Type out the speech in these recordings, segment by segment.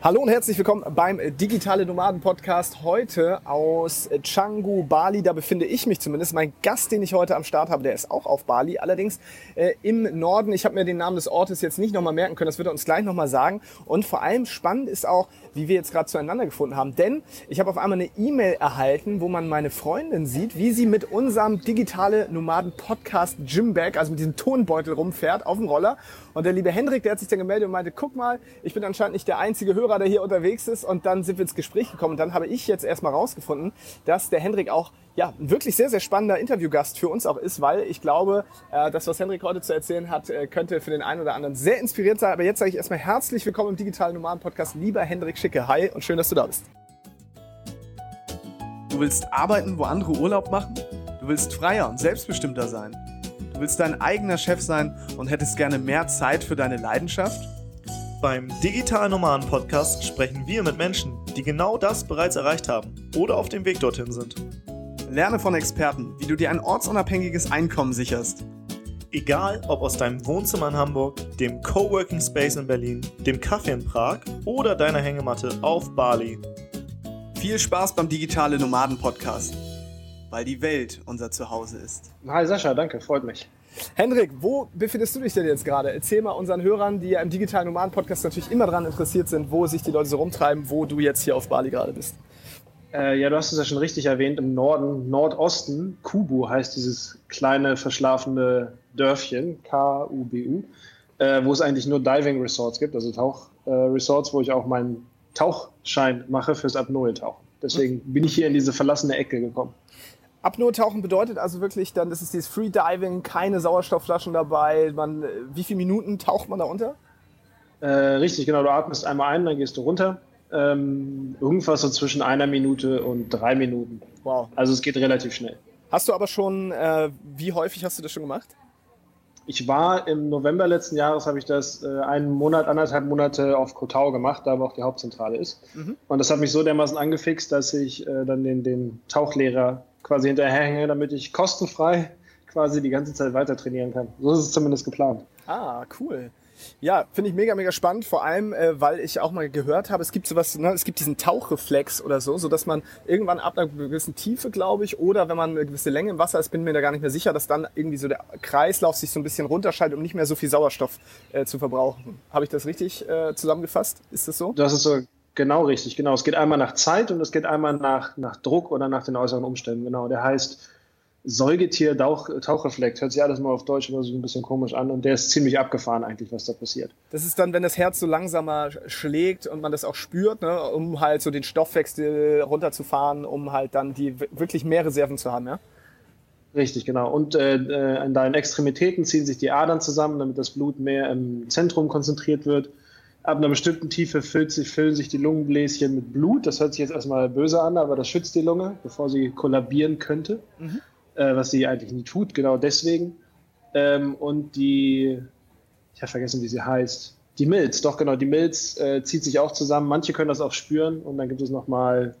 Hallo und herzlich willkommen beim Digitale Nomaden Podcast. Heute aus Canggu, Bali. Da befinde ich mich zumindest. Mein Gast, den ich heute am Start habe, der ist auch auf Bali. Allerdings äh, im Norden. Ich habe mir den Namen des Ortes jetzt nicht nochmal merken können. Das wird er uns gleich nochmal sagen. Und vor allem spannend ist auch, wie wir jetzt gerade zueinander gefunden haben. Denn ich habe auf einmal eine E-Mail erhalten, wo man meine Freundin sieht, wie sie mit unserem Digitale Nomaden Podcast Gymbag, also mit diesem Tonbeutel rumfährt auf dem Roller. Und der liebe Hendrik, der hat sich dann gemeldet und meinte, guck mal, ich bin anscheinend nicht der einzige Hörer, der hier unterwegs ist. Und dann sind wir ins Gespräch gekommen. Und dann habe ich jetzt erstmal rausgefunden, dass der Hendrik auch ja, ein wirklich sehr, sehr spannender Interviewgast für uns auch ist, weil ich glaube, äh, das, was Hendrik heute zu erzählen hat, äh, könnte für den einen oder anderen sehr inspiriert sein. Aber jetzt sage ich erstmal herzlich willkommen im Digitalen Nomaden Podcast, lieber Hendrik Schicke. Hi und schön, dass du da bist. Du willst arbeiten, wo andere Urlaub machen? Du willst freier und selbstbestimmter sein? Du willst dein eigener Chef sein und hättest gerne mehr Zeit für deine Leidenschaft? Beim Digital Nomaden Podcast sprechen wir mit Menschen, die genau das bereits erreicht haben oder auf dem Weg dorthin sind. Lerne von Experten, wie du dir ein ortsunabhängiges Einkommen sicherst. Egal ob aus deinem Wohnzimmer in Hamburg, dem Coworking Space in Berlin, dem Kaffee in Prag oder deiner Hängematte auf Bali. Viel Spaß beim Digitale Nomaden Podcast weil die Welt unser Zuhause ist. Hi Sascha, danke, freut mich. Hendrik, wo befindest du dich denn jetzt gerade? Erzähl mal unseren Hörern, die ja im digitalen Nomaden-Podcast natürlich immer daran interessiert sind, wo sich die Leute so rumtreiben, wo du jetzt hier auf Bali gerade bist. Äh, ja, du hast es ja schon richtig erwähnt, im Norden, Nordosten, Kubu heißt dieses kleine verschlafene Dörfchen, K-U-B-U, äh, wo es eigentlich nur Diving Resorts gibt, also Tauchresorts, äh, wo ich auch meinen Tauchschein mache fürs Apnoe-Tauchen. Deswegen bin ich hier in diese verlassene Ecke gekommen. Apnoe-Tauchen bedeutet also wirklich dann, das ist dieses Freediving, keine Sauerstoffflaschen dabei. Man, wie viele Minuten taucht man da unter? Äh, richtig, genau. Du atmest einmal ein, dann gehst du runter. Ähm, irgendwas so zwischen einer Minute und drei Minuten. Wow. Also es geht relativ schnell. Hast du aber schon, äh, wie häufig hast du das schon gemacht? Ich war im November letzten Jahres, habe ich das äh, einen Monat, anderthalb Monate auf Kotau gemacht, da wo auch die Hauptzentrale ist. Mhm. Und das hat mich so dermaßen angefixt, dass ich äh, dann den, den Tauchlehrer quasi hinterherhänge, damit ich kostenfrei quasi die ganze Zeit weiter trainieren kann. So ist es zumindest geplant. Ah, cool. Ja, finde ich mega, mega spannend. Vor allem, äh, weil ich auch mal gehört habe, es gibt sowas, ne, es gibt diesen Tauchreflex oder so, so dass man irgendwann ab einer gewissen Tiefe, glaube ich, oder wenn man eine gewisse Länge im Wasser ist, bin mir da gar nicht mehr sicher, dass dann irgendwie so der Kreislauf sich so ein bisschen runterschaltet, um nicht mehr so viel Sauerstoff äh, zu verbrauchen. Habe ich das richtig äh, zusammengefasst? Ist das so? Das ist so Genau richtig, genau. Es geht einmal nach Zeit und es geht einmal nach, nach Druck oder nach den äußeren Umständen. Genau, der heißt Säugetier-Tauchreflex. Hört sich alles mal auf Deutsch immer so ein bisschen komisch an und der ist ziemlich abgefahren eigentlich, was da passiert. Das ist dann, wenn das Herz so langsamer schlägt und man das auch spürt, ne, um halt so den Stoffwechsel runterzufahren, um halt dann die wirklich mehr Reserven zu haben, ja? Richtig, genau. Und äh, äh an deinen Extremitäten ziehen sich die Adern zusammen, damit das Blut mehr im Zentrum konzentriert wird ab einer bestimmten Tiefe füllt sich, füllen sich die Lungenbläschen mit Blut. Das hört sich jetzt erstmal böse an, aber das schützt die Lunge, bevor sie kollabieren könnte, mhm. äh, was sie eigentlich nie tut, genau deswegen. Ähm, und die, ich habe vergessen, wie sie heißt, die Milz, doch genau, die Milz äh, zieht sich auch zusammen. Manche können das auch spüren und dann gibt es nochmal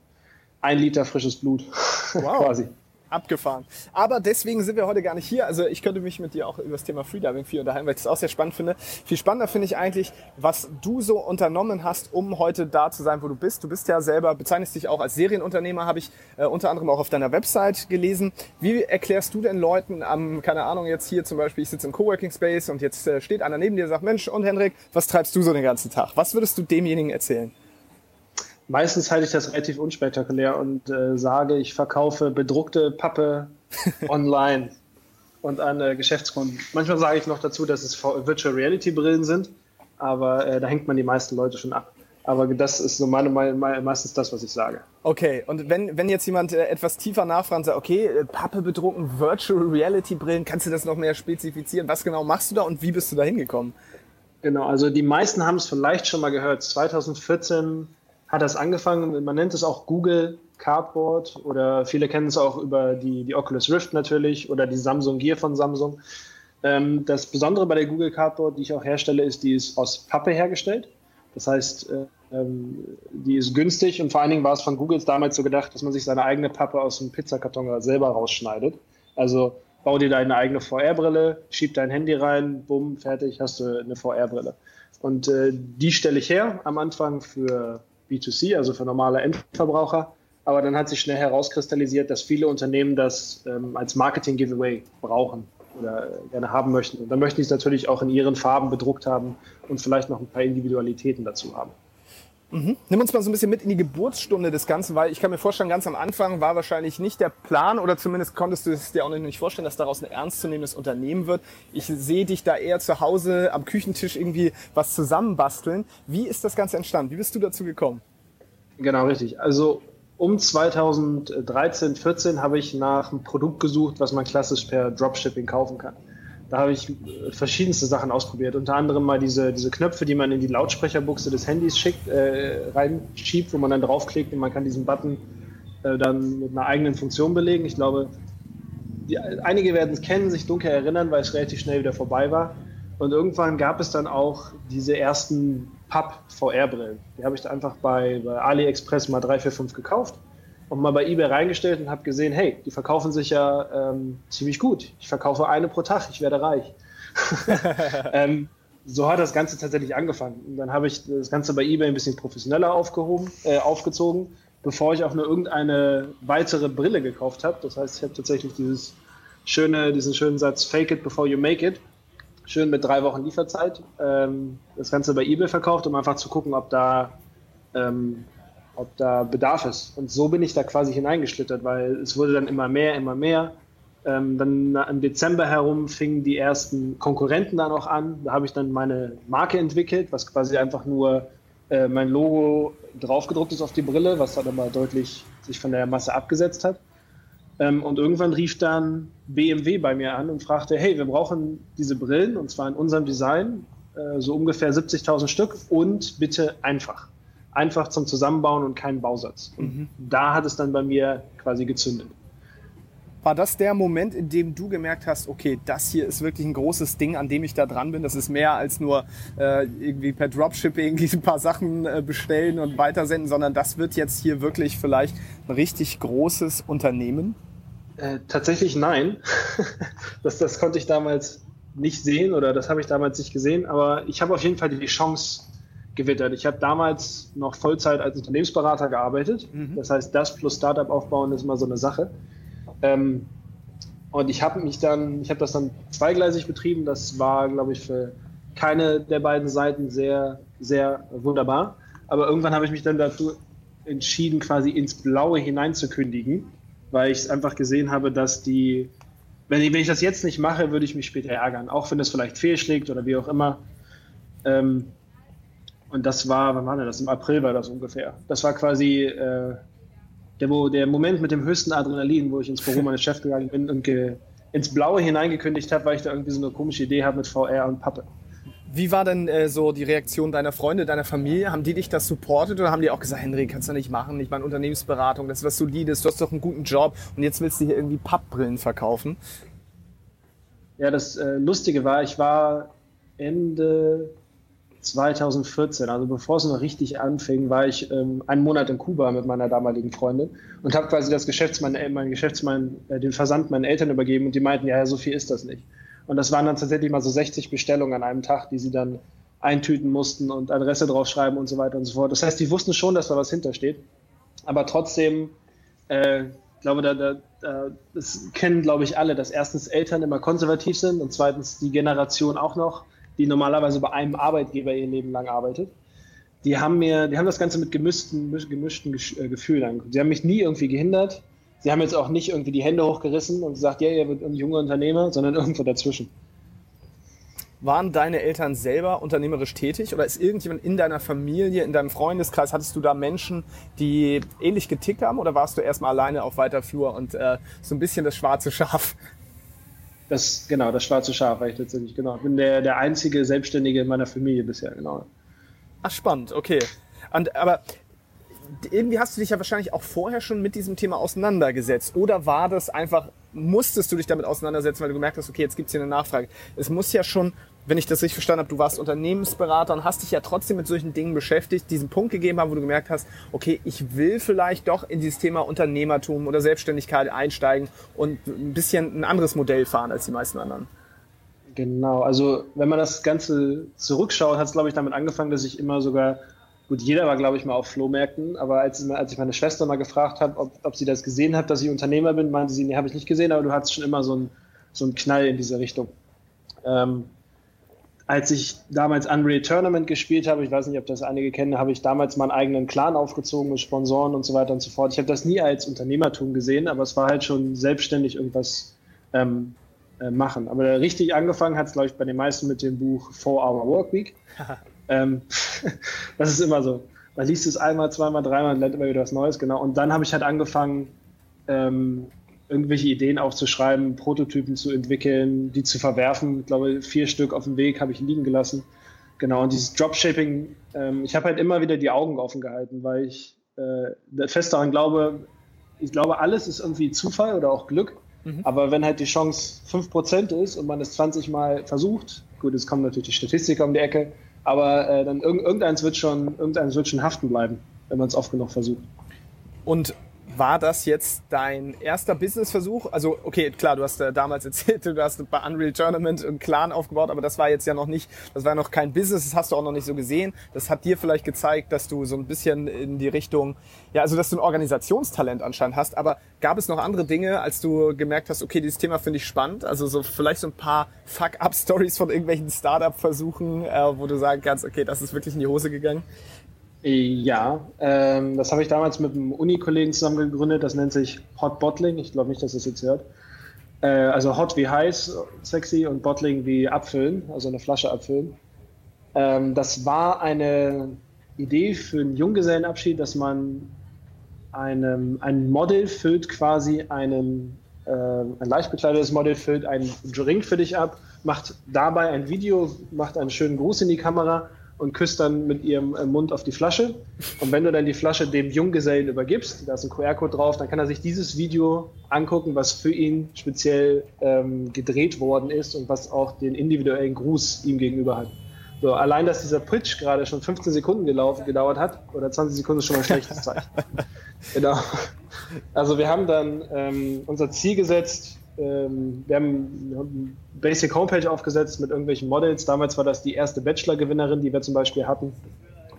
ein Liter frisches Blut wow. quasi. Abgefahren. Aber deswegen sind wir heute gar nicht hier. Also ich könnte mich mit dir auch über das Thema Freediving viel unterhalten, weil ich das auch sehr spannend finde. Viel spannender finde ich eigentlich, was du so unternommen hast, um heute da zu sein, wo du bist. Du bist ja selber, bezeichnest dich auch als Serienunternehmer, habe ich äh, unter anderem auch auf deiner Website gelesen. Wie erklärst du denn Leuten am, keine Ahnung, jetzt hier zum Beispiel, ich sitze im Coworking Space und jetzt äh, steht einer neben dir und sagt, Mensch, und Henrik, was treibst du so den ganzen Tag? Was würdest du demjenigen erzählen? Meistens halte ich das relativ unspektakulär und äh, sage, ich verkaufe bedruckte Pappe online und an äh, Geschäftskunden. Manchmal sage ich noch dazu, dass es Virtual Reality Brillen sind, aber äh, da hängt man die meisten Leute schon ab. Aber das ist so meine, meine, meistens das, was ich sage. Okay, und wenn, wenn jetzt jemand äh, etwas tiefer nachfragt und sagt, okay, äh, Pappe bedrucken, Virtual Reality Brillen, kannst du das noch mehr spezifizieren? Was genau machst du da und wie bist du da hingekommen? Genau, also die meisten haben es vielleicht schon mal gehört. 2014 hat das angefangen. Man nennt es auch Google Cardboard oder viele kennen es auch über die, die Oculus Rift natürlich oder die Samsung Gear von Samsung. Ähm, das Besondere bei der Google Cardboard, die ich auch herstelle, ist, die ist aus Pappe hergestellt. Das heißt, äh, ähm, die ist günstig und vor allen Dingen war es von Google damals so gedacht, dass man sich seine eigene Pappe aus dem Pizzakarton selber rausschneidet. Also bau dir deine eigene VR-Brille, schieb dein Handy rein, bumm, fertig, hast du eine VR-Brille. Und äh, die stelle ich her am Anfang für B2C, also für normale Endverbraucher. Aber dann hat sich schnell herauskristallisiert, dass viele Unternehmen das ähm, als Marketing-Giveaway brauchen oder gerne haben möchten. Und dann möchten sie es natürlich auch in ihren Farben bedruckt haben und vielleicht noch ein paar Individualitäten dazu haben. Mhm. Nimm uns mal so ein bisschen mit in die Geburtsstunde des Ganzen, weil ich kann mir vorstellen, ganz am Anfang war wahrscheinlich nicht der Plan oder zumindest konntest du es dir auch nicht vorstellen, dass daraus ein ernstzunehmendes Unternehmen wird. Ich sehe dich da eher zu Hause am Küchentisch irgendwie was zusammenbasteln. Wie ist das Ganze entstanden? Wie bist du dazu gekommen? Genau, richtig. Also um 2013, 14 habe ich nach einem Produkt gesucht, was man klassisch per Dropshipping kaufen kann. Da habe ich äh, verschiedenste Sachen ausprobiert. Unter anderem mal diese, diese Knöpfe, die man in die Lautsprecherbuchse des Handys schickt, äh, reinschiebt, wo man dann draufklickt und man kann diesen Button äh, dann mit einer eigenen Funktion belegen. Ich glaube, die, einige werden es kennen, sich dunkel erinnern, weil es relativ schnell wieder vorbei war. Und irgendwann gab es dann auch diese ersten Pub-VR-Brillen. Die habe ich da einfach bei, bei AliExpress mal 3, 4, 5 gekauft und mal bei eBay reingestellt und habe gesehen, hey, die verkaufen sich ja ähm, ziemlich gut. Ich verkaufe eine pro Tag, ich werde reich. ähm, so hat das Ganze tatsächlich angefangen. Und dann habe ich das Ganze bei eBay ein bisschen professioneller aufgehoben, äh, aufgezogen, bevor ich auch nur irgendeine weitere Brille gekauft habe. Das heißt, ich habe tatsächlich dieses schöne, diesen schönen Satz Fake it before you make it. Schön mit drei Wochen Lieferzeit. Ähm, das Ganze bei eBay verkauft, um einfach zu gucken, ob da ähm, ob da Bedarf ist. Und so bin ich da quasi hineingeschlittert, weil es wurde dann immer mehr, immer mehr. Ähm, dann im Dezember herum fingen die ersten Konkurrenten dann auch an. Da habe ich dann meine Marke entwickelt, was quasi einfach nur äh, mein Logo draufgedruckt ist auf die Brille, was dann aber deutlich sich von der Masse abgesetzt hat. Ähm, und irgendwann rief dann BMW bei mir an und fragte, hey, wir brauchen diese Brillen und zwar in unserem Design, äh, so ungefähr 70.000 Stück und bitte einfach einfach zum Zusammenbauen und keinen Bausatz. Und mhm. da hat es dann bei mir quasi gezündet. War das der Moment, in dem du gemerkt hast, okay, das hier ist wirklich ein großes Ding, an dem ich da dran bin? Das ist mehr als nur äh, irgendwie per Dropshipping ein paar Sachen äh, bestellen und weitersenden, sondern das wird jetzt hier wirklich vielleicht ein richtig großes Unternehmen? Äh, tatsächlich nein. das, das konnte ich damals nicht sehen oder das habe ich damals nicht gesehen, aber ich habe auf jeden Fall die Chance gewittert. Ich habe damals noch Vollzeit als Unternehmensberater gearbeitet. Mhm. Das heißt, das plus Startup aufbauen ist immer so eine Sache. Ähm, und ich habe mich dann, ich habe das dann zweigleisig betrieben. Das war, glaube ich, für keine der beiden Seiten sehr, sehr wunderbar. Aber irgendwann habe ich mich dann dazu entschieden, quasi ins Blaue hineinzukündigen, weil ich einfach gesehen habe, dass die, wenn ich, wenn ich das jetzt nicht mache, würde ich mich später ärgern, auch wenn es vielleicht fehlschlägt oder wie auch immer. Ähm, und das war, wann war denn das? Im April war das ungefähr. Das war quasi äh, der, wo, der Moment mit dem höchsten Adrenalin, wo ich ins Büro meines Chefs gegangen bin und ge, ins Blaue hineingekündigt habe, weil ich da irgendwie so eine komische Idee habe mit VR und Pappe. Wie war denn äh, so die Reaktion deiner Freunde, deiner Familie? Haben die dich das supportet oder haben die auch gesagt, Henry, kannst du nicht machen, ich meine Unternehmensberatung, das ist was Solides, du hast doch einen guten Job und jetzt willst du hier irgendwie Pappbrillen verkaufen? Ja, das äh, Lustige war, ich war Ende 2014, also bevor es noch richtig anfing, war ich ähm, einen Monat in Kuba mit meiner damaligen Freundin und habe quasi das Geschäftsmann, äh, mein Geschäftsmann, äh, den Versand meinen Eltern übergeben und die meinten, ja, so viel ist das nicht. Und das waren dann tatsächlich mal so 60 Bestellungen an einem Tag, die sie dann eintüten mussten und Adresse draufschreiben und so weiter und so fort. Das heißt, die wussten schon, dass da was hintersteht. Aber trotzdem, äh, ich glaube, da, da, da, das kennen, glaube ich, alle, dass erstens Eltern immer konservativ sind und zweitens die Generation auch noch die normalerweise bei einem Arbeitgeber ihr Leben lang arbeitet, die haben mir, die haben das Ganze mit gemischten, gemischten äh, Gefühlen angeguckt. Sie haben mich nie irgendwie gehindert. Sie haben jetzt auch nicht irgendwie die Hände hochgerissen und gesagt, ja, ihr wird ein junger Unternehmer, sondern irgendwo dazwischen. Waren deine Eltern selber unternehmerisch tätig oder ist irgendjemand in deiner Familie, in deinem Freundeskreis, hattest du da Menschen, die ähnlich getickt haben oder warst du erstmal alleine auf weiter Flur und äh, so ein bisschen das schwarze Schaf das, genau, das schwarze Schaf war ich tatsächlich, genau. Ich bin der, der einzige Selbstständige in meiner Familie bisher, genau. Ach, spannend, okay. Und, aber irgendwie hast du dich ja wahrscheinlich auch vorher schon mit diesem Thema auseinandergesetzt. Oder war das einfach, musstest du dich damit auseinandersetzen, weil du gemerkt hast, okay, jetzt gibt es hier eine Nachfrage. Es muss ja schon wenn ich das richtig verstanden habe, du warst Unternehmensberater und hast dich ja trotzdem mit solchen Dingen beschäftigt, diesen Punkt gegeben haben, wo du gemerkt hast, okay, ich will vielleicht doch in dieses Thema Unternehmertum oder Selbstständigkeit einsteigen und ein bisschen ein anderes Modell fahren als die meisten anderen. Genau, also wenn man das Ganze zurückschaut, hat es, glaube ich, damit angefangen, dass ich immer sogar, gut, jeder war, glaube ich, mal auf Flohmärkten, aber als, als ich meine Schwester mal gefragt habe, ob, ob sie das gesehen hat, dass ich Unternehmer bin, meinte sie, nee, habe ich nicht gesehen, aber du hattest schon immer so einen so einen Knall in diese Richtung. Ähm, als ich damals Unreal Tournament gespielt habe, ich weiß nicht, ob das einige kennen, habe ich damals meinen eigenen Clan aufgezogen mit Sponsoren und so weiter und so fort. Ich habe das nie als Unternehmertum gesehen, aber es war halt schon selbstständig irgendwas ähm, äh, machen. Aber richtig angefangen hat es, glaube ich, bei den meisten mit dem Buch Four Hour Work Week. ähm, das ist immer so. Man liest es einmal, zweimal, dreimal und lernt immer wieder was Neues, genau. Und dann habe ich halt angefangen, ähm, irgendwelche Ideen aufzuschreiben, Prototypen zu entwickeln, die zu verwerfen. Ich glaube, vier Stück auf dem Weg habe ich liegen gelassen. Genau, und dieses Dropshipping, ähm, ich habe halt immer wieder die Augen offen gehalten, weil ich äh, fest daran glaube, ich glaube, alles ist irgendwie Zufall oder auch Glück. Mhm. Aber wenn halt die Chance 5% ist und man es 20 Mal versucht, gut, es kommen natürlich die Statistiker um die Ecke, aber äh, dann irgendeins wird schon, irgendeins wird schon haften bleiben, wenn man es oft genug versucht. Und war das jetzt dein erster Businessversuch? Also, okay, klar, du hast äh, damals erzählt, du hast bei Unreal Tournament einen Clan aufgebaut, aber das war jetzt ja noch nicht, das war noch kein Business, das hast du auch noch nicht so gesehen. Das hat dir vielleicht gezeigt, dass du so ein bisschen in die Richtung, ja, also dass du ein Organisationstalent anscheinend hast. Aber gab es noch andere Dinge, als du gemerkt hast, okay, dieses Thema finde ich spannend? Also so vielleicht so ein paar Fuck-up-Stories von irgendwelchen Startup-Versuchen, äh, wo du sagen kannst, okay, das ist wirklich in die Hose gegangen? Ja, ähm, das habe ich damals mit einem Uni-Kollegen zusammen gegründet. Das nennt sich Hot Bottling. Ich glaube nicht, dass das jetzt hört. Äh, also Hot wie heiß, sexy und Bottling wie abfüllen, also eine Flasche abfüllen. Ähm, das war eine Idee für einen Junggesellenabschied, dass man einem, ein Model füllt quasi einen, äh, ein leicht bekleidetes Model füllt einen Drink für dich ab, macht dabei ein Video, macht einen schönen Gruß in die Kamera und küsst dann mit ihrem äh, Mund auf die Flasche. Und wenn du dann die Flasche dem Junggesellen übergibst, da ist ein QR-Code drauf, dann kann er sich dieses Video angucken, was für ihn speziell ähm, gedreht worden ist und was auch den individuellen Gruß ihm gegenüber hat. So, allein, dass dieser Pitch gerade schon 15 Sekunden gelaufen, gedauert hat, oder 20 Sekunden ist schon mal ein schlechtes Zeichen. genau. Also wir haben dann ähm, unser Ziel gesetzt, ähm, wir haben eine Basic Homepage aufgesetzt mit irgendwelchen Models. Damals war das die erste Bachelor-Gewinnerin, die wir zum Beispiel hatten.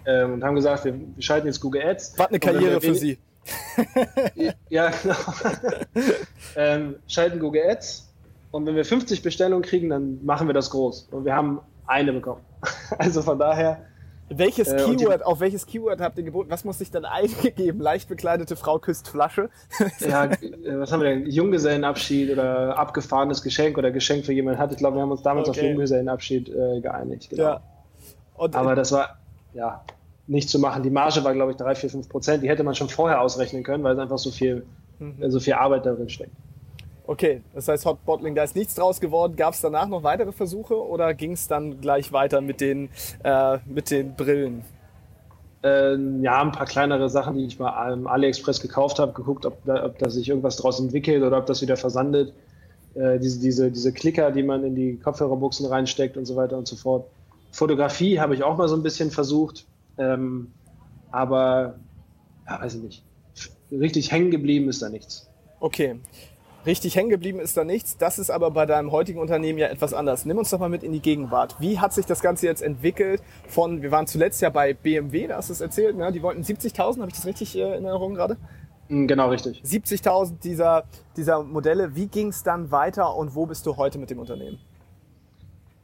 Ähm, und haben gesagt, wir, wir, schalten jetzt Google Ads. Was eine Karriere für Sie. ja, genau. ähm, schalten Google Ads. Und wenn wir 50 Bestellungen kriegen, dann machen wir das groß. Und wir haben eine bekommen. also von daher welches äh, Keyword, auf welches Keyword habt ihr geboten? Was muss sich dann eingegeben? Leicht bekleidete Frau küsst Flasche? ja, äh, was haben wir denn? Junggesellenabschied oder abgefahrenes Geschenk oder Geschenk für jemanden hat. Ich glaube, wir haben uns damals okay. auf Junggesellenabschied äh, geeinigt. Genau. Ja. Und, Aber das war, ja, nicht zu machen. Die Marge war, glaube ich, 3, 4, 5 Prozent. Die hätte man schon vorher ausrechnen können, weil es einfach so viel, mhm. so viel Arbeit darin steckt. Okay, das heißt Hot Bottling, da ist nichts draus geworden. Gab es danach noch weitere Versuche oder ging es dann gleich weiter mit den, äh, mit den Brillen? Ähm, ja, ein paar kleinere Sachen, die ich mal am AliExpress gekauft habe, geguckt, ob da, ob da sich irgendwas draus entwickelt oder ob das wieder versandet. Äh, diese, diese, diese Klicker, die man in die Kopfhörerbuchsen reinsteckt und so weiter und so fort. Fotografie habe ich auch mal so ein bisschen versucht, ähm, aber ja, weiß ich nicht. Richtig hängen geblieben ist da nichts. Okay. Richtig hängen geblieben ist da nichts. Das ist aber bei deinem heutigen Unternehmen ja etwas anders. Nimm uns doch mal mit in die Gegenwart. Wie hat sich das Ganze jetzt entwickelt? Von, wir waren zuletzt ja bei BMW, da hast du es erzählt, ne? die wollten 70.000, habe ich das richtig äh, in Erinnerung gerade? Mm, genau, richtig. 70.000 dieser, dieser Modelle. Wie ging es dann weiter und wo bist du heute mit dem Unternehmen?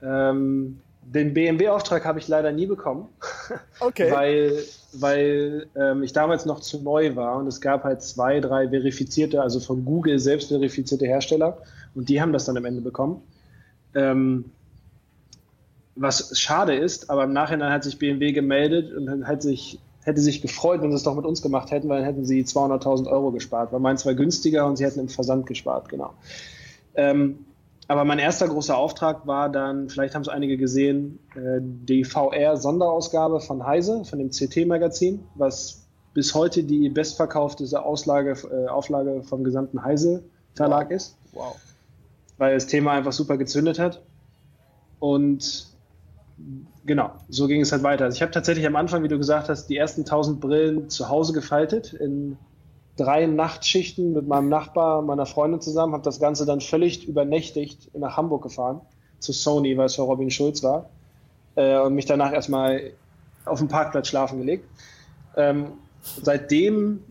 Ähm, den BMW-Auftrag habe ich leider nie bekommen. Okay. weil weil ähm, ich damals noch zu neu war und es gab halt zwei, drei verifizierte, also von Google selbst verifizierte Hersteller und die haben das dann am Ende bekommen. Ähm, was schade ist, aber im Nachhinein hat sich BMW gemeldet und hat sich, hätte sich gefreut, wenn sie es doch mit uns gemacht hätten, weil dann hätten sie 200.000 Euro gespart, weil meins war günstiger und sie hätten im Versand gespart, genau. Ähm, aber mein erster großer Auftrag war dann, vielleicht haben es einige gesehen, äh, die VR-Sonderausgabe von Heise, von dem CT-Magazin, was bis heute die bestverkaufteste Auslage, äh, Auflage vom gesamten Heise-Verlag wow. ist. Wow. Weil das Thema einfach super gezündet hat. Und genau, so ging es halt weiter. Also ich habe tatsächlich am Anfang, wie du gesagt hast, die ersten 1000 Brillen zu Hause gefaltet in drei Nachtschichten mit meinem Nachbar, meiner Freundin zusammen, habe das Ganze dann völlig übernächtigt nach Hamburg gefahren, zu Sony, weil es für Robin Schulz war, äh, und mich danach erstmal auf dem Parkplatz schlafen gelegt. Ähm, seitdem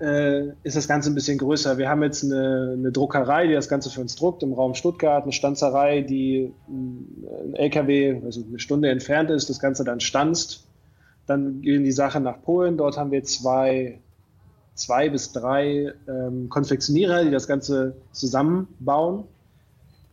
äh, ist das Ganze ein bisschen größer. Wir haben jetzt eine, eine, Druckerei, die das Ganze für uns druckt im Raum Stuttgart, eine Stanzerei, die ein LKW, also eine Stunde entfernt ist, das Ganze dann stanzt. Dann gehen die Sachen nach Polen. Dort haben wir zwei zwei bis drei ähm, Konfektionierer, die das Ganze zusammenbauen.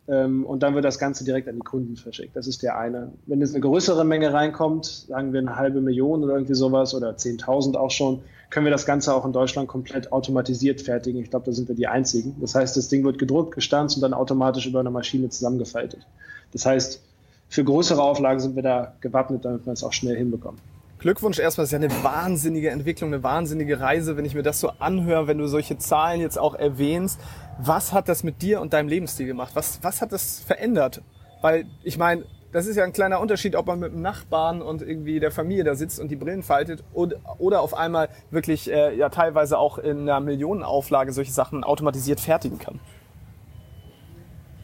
Ähm, und dann wird das Ganze direkt an die Kunden verschickt. Das ist der eine. Wenn jetzt eine größere Menge reinkommt, sagen wir eine halbe Million oder irgendwie sowas oder 10.000 auch schon, können wir das Ganze auch in Deutschland komplett automatisiert fertigen. Ich glaube, da sind wir die Einzigen. Das heißt, das Ding wird gedruckt, gestanzt und dann automatisch über eine Maschine zusammengefaltet. Das heißt, für größere Auflagen sind wir da gewappnet, damit wir es auch schnell hinbekommen. Glückwunsch erstmal, das ist ja eine wahnsinnige Entwicklung, eine wahnsinnige Reise, wenn ich mir das so anhöre, wenn du solche Zahlen jetzt auch erwähnst. Was hat das mit dir und deinem Lebensstil gemacht? Was, was hat das verändert? Weil ich meine, das ist ja ein kleiner Unterschied, ob man mit dem Nachbarn und irgendwie der Familie da sitzt und die Brillen faltet oder, oder auf einmal wirklich äh, ja teilweise auch in einer Millionenauflage solche Sachen automatisiert fertigen kann.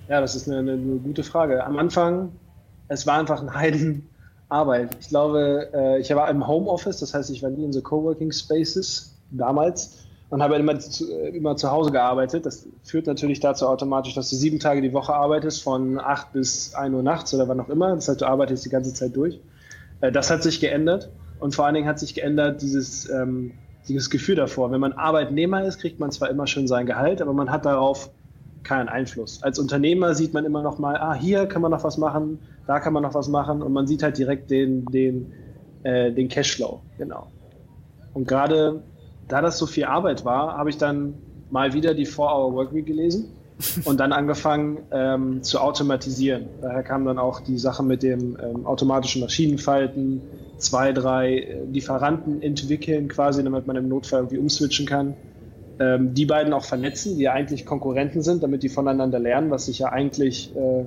Ja, das ist eine, eine gute Frage. Am Anfang, es war einfach ein Heiden Arbeit. Ich glaube, äh, ich war im Homeoffice, das heißt, ich war nie in so Coworking Spaces damals und habe immer zu, immer zu Hause gearbeitet. Das führt natürlich dazu automatisch, dass du sieben Tage die Woche arbeitest, von acht bis ein Uhr nachts oder wann auch immer. Das heißt, du arbeitest die ganze Zeit durch. Äh, das hat sich geändert und vor allen Dingen hat sich geändert dieses, ähm, dieses Gefühl davor. Wenn man Arbeitnehmer ist, kriegt man zwar immer schon sein Gehalt, aber man hat darauf keinen Einfluss. Als Unternehmer sieht man immer noch mal, ah, hier kann man noch was machen, da kann man noch was machen und man sieht halt direkt den, den, äh, den Cashflow, genau. Und gerade da das so viel Arbeit war, habe ich dann mal wieder die 4-Hour-Workweek gelesen und dann angefangen ähm, zu automatisieren. Daher kam dann auch die Sache mit dem ähm, automatischen Maschinenfalten, zwei, drei äh, Lieferanten entwickeln quasi, damit man im Notfall irgendwie umswitchen kann ähm, die beiden auch vernetzen, die ja eigentlich Konkurrenten sind, damit die voneinander lernen, was sich ja eigentlich, äh,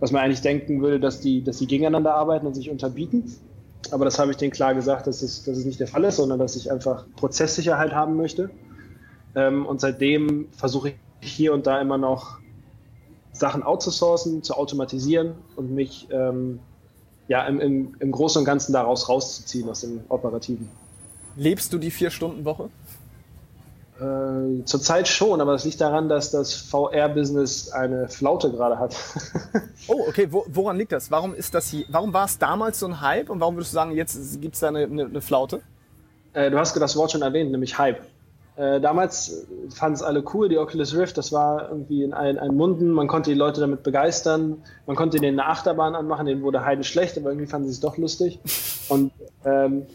was man eigentlich denken würde, dass die, dass die gegeneinander arbeiten und sich unterbieten. Aber das habe ich denen klar gesagt, dass es, dass es nicht der Fall ist, sondern dass ich einfach Prozesssicherheit haben möchte. Ähm, und seitdem versuche ich hier und da immer noch Sachen outzusourcen, zu automatisieren und mich ähm, ja, im, im, im Großen und Ganzen daraus rauszuziehen aus dem Operativen. Lebst du die Vier-Stunden-Woche? Äh, Zurzeit schon, aber das liegt daran, dass das VR-Business eine Flaute gerade hat. oh, okay. Wo, woran liegt das? Warum ist das hier, warum war es damals so ein Hype und warum würdest du sagen, jetzt gibt es da eine, eine, eine Flaute? Äh, du hast das Wort schon erwähnt, nämlich Hype. Äh, damals fanden es alle cool, die Oculus Rift, das war irgendwie in allen, allen Munden, man konnte die Leute damit begeistern, man konnte denen eine Achterbahn anmachen, denen wurde heide schlecht, aber irgendwie fanden sie es doch lustig. Und ähm,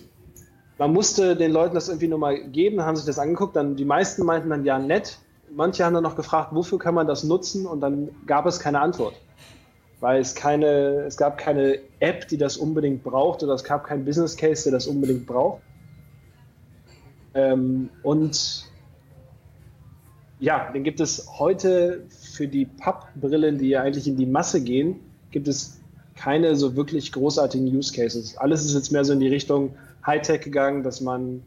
man musste den Leuten das irgendwie nur mal geben, haben sich das angeguckt, dann die meisten meinten dann ja nett. Manche haben dann noch gefragt, wofür kann man das nutzen und dann gab es keine Antwort. Weil es keine, es gab keine App, die das unbedingt braucht oder es gab keinen Business Case, der das unbedingt braucht. Ähm, und ja, dann gibt es heute für die Pappbrillen, die ja eigentlich in die Masse gehen, gibt es keine so wirklich großartigen Use Cases. Alles ist jetzt mehr so in die Richtung, Hightech gegangen, dass man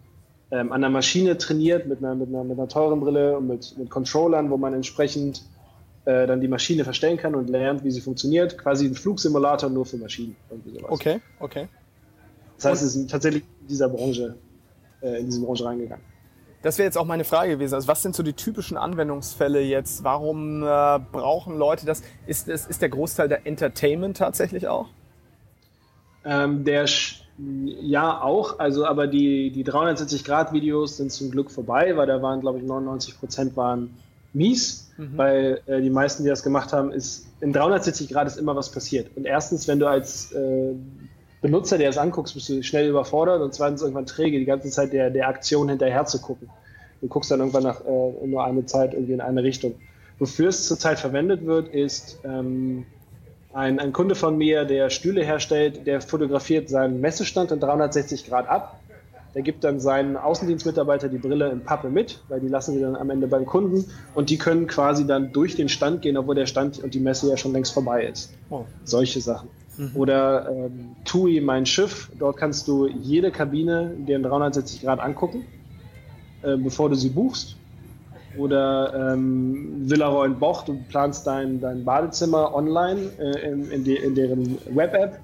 ähm, an der Maschine trainiert mit einer, mit einer, mit einer teuren Brille und mit, mit Controllern, wo man entsprechend äh, dann die Maschine verstellen kann und lernt, wie sie funktioniert. Quasi ein Flugsimulator nur für Maschinen. Okay, okay. Das heißt, es ist tatsächlich in dieser Branche, äh, in diese Branche reingegangen. Das wäre jetzt auch meine Frage gewesen. Also was sind so die typischen Anwendungsfälle jetzt? Warum äh, brauchen Leute das? Ist, ist, ist der Großteil der Entertainment tatsächlich auch? Ähm, der ja, auch. Also, aber die, die 360-Grad-Videos sind zum Glück vorbei, weil da waren, glaube ich, 99 Prozent waren mies, mhm. weil äh, die meisten, die das gemacht haben, ist in 360 Grad ist immer was passiert. Und erstens, wenn du als äh, Benutzer, der es anguckst, bist du schnell überfordert und zweitens irgendwann träge, die ganze Zeit der, der Aktion hinterher zu gucken. Du guckst dann irgendwann nach äh, nur eine Zeit irgendwie in eine Richtung. Wofür es zurzeit verwendet wird, ist ähm, ein, ein Kunde von mir, der Stühle herstellt, der fotografiert seinen Messestand in 360 Grad ab. Der gibt dann seinen Außendienstmitarbeiter die Brille in Pappe mit, weil die lassen sie dann am Ende beim Kunden und die können quasi dann durch den Stand gehen, obwohl der Stand und die Messe ja schon längst vorbei ist. Oh. Solche Sachen. Mhm. Oder ähm, TUI, mein Schiff. Dort kannst du jede Kabine dir in 360 Grad angucken, äh, bevor du sie buchst. Oder ähm, Villaroy und Boch, du planst dein, dein Badezimmer online äh, in, in, die, in deren Web-App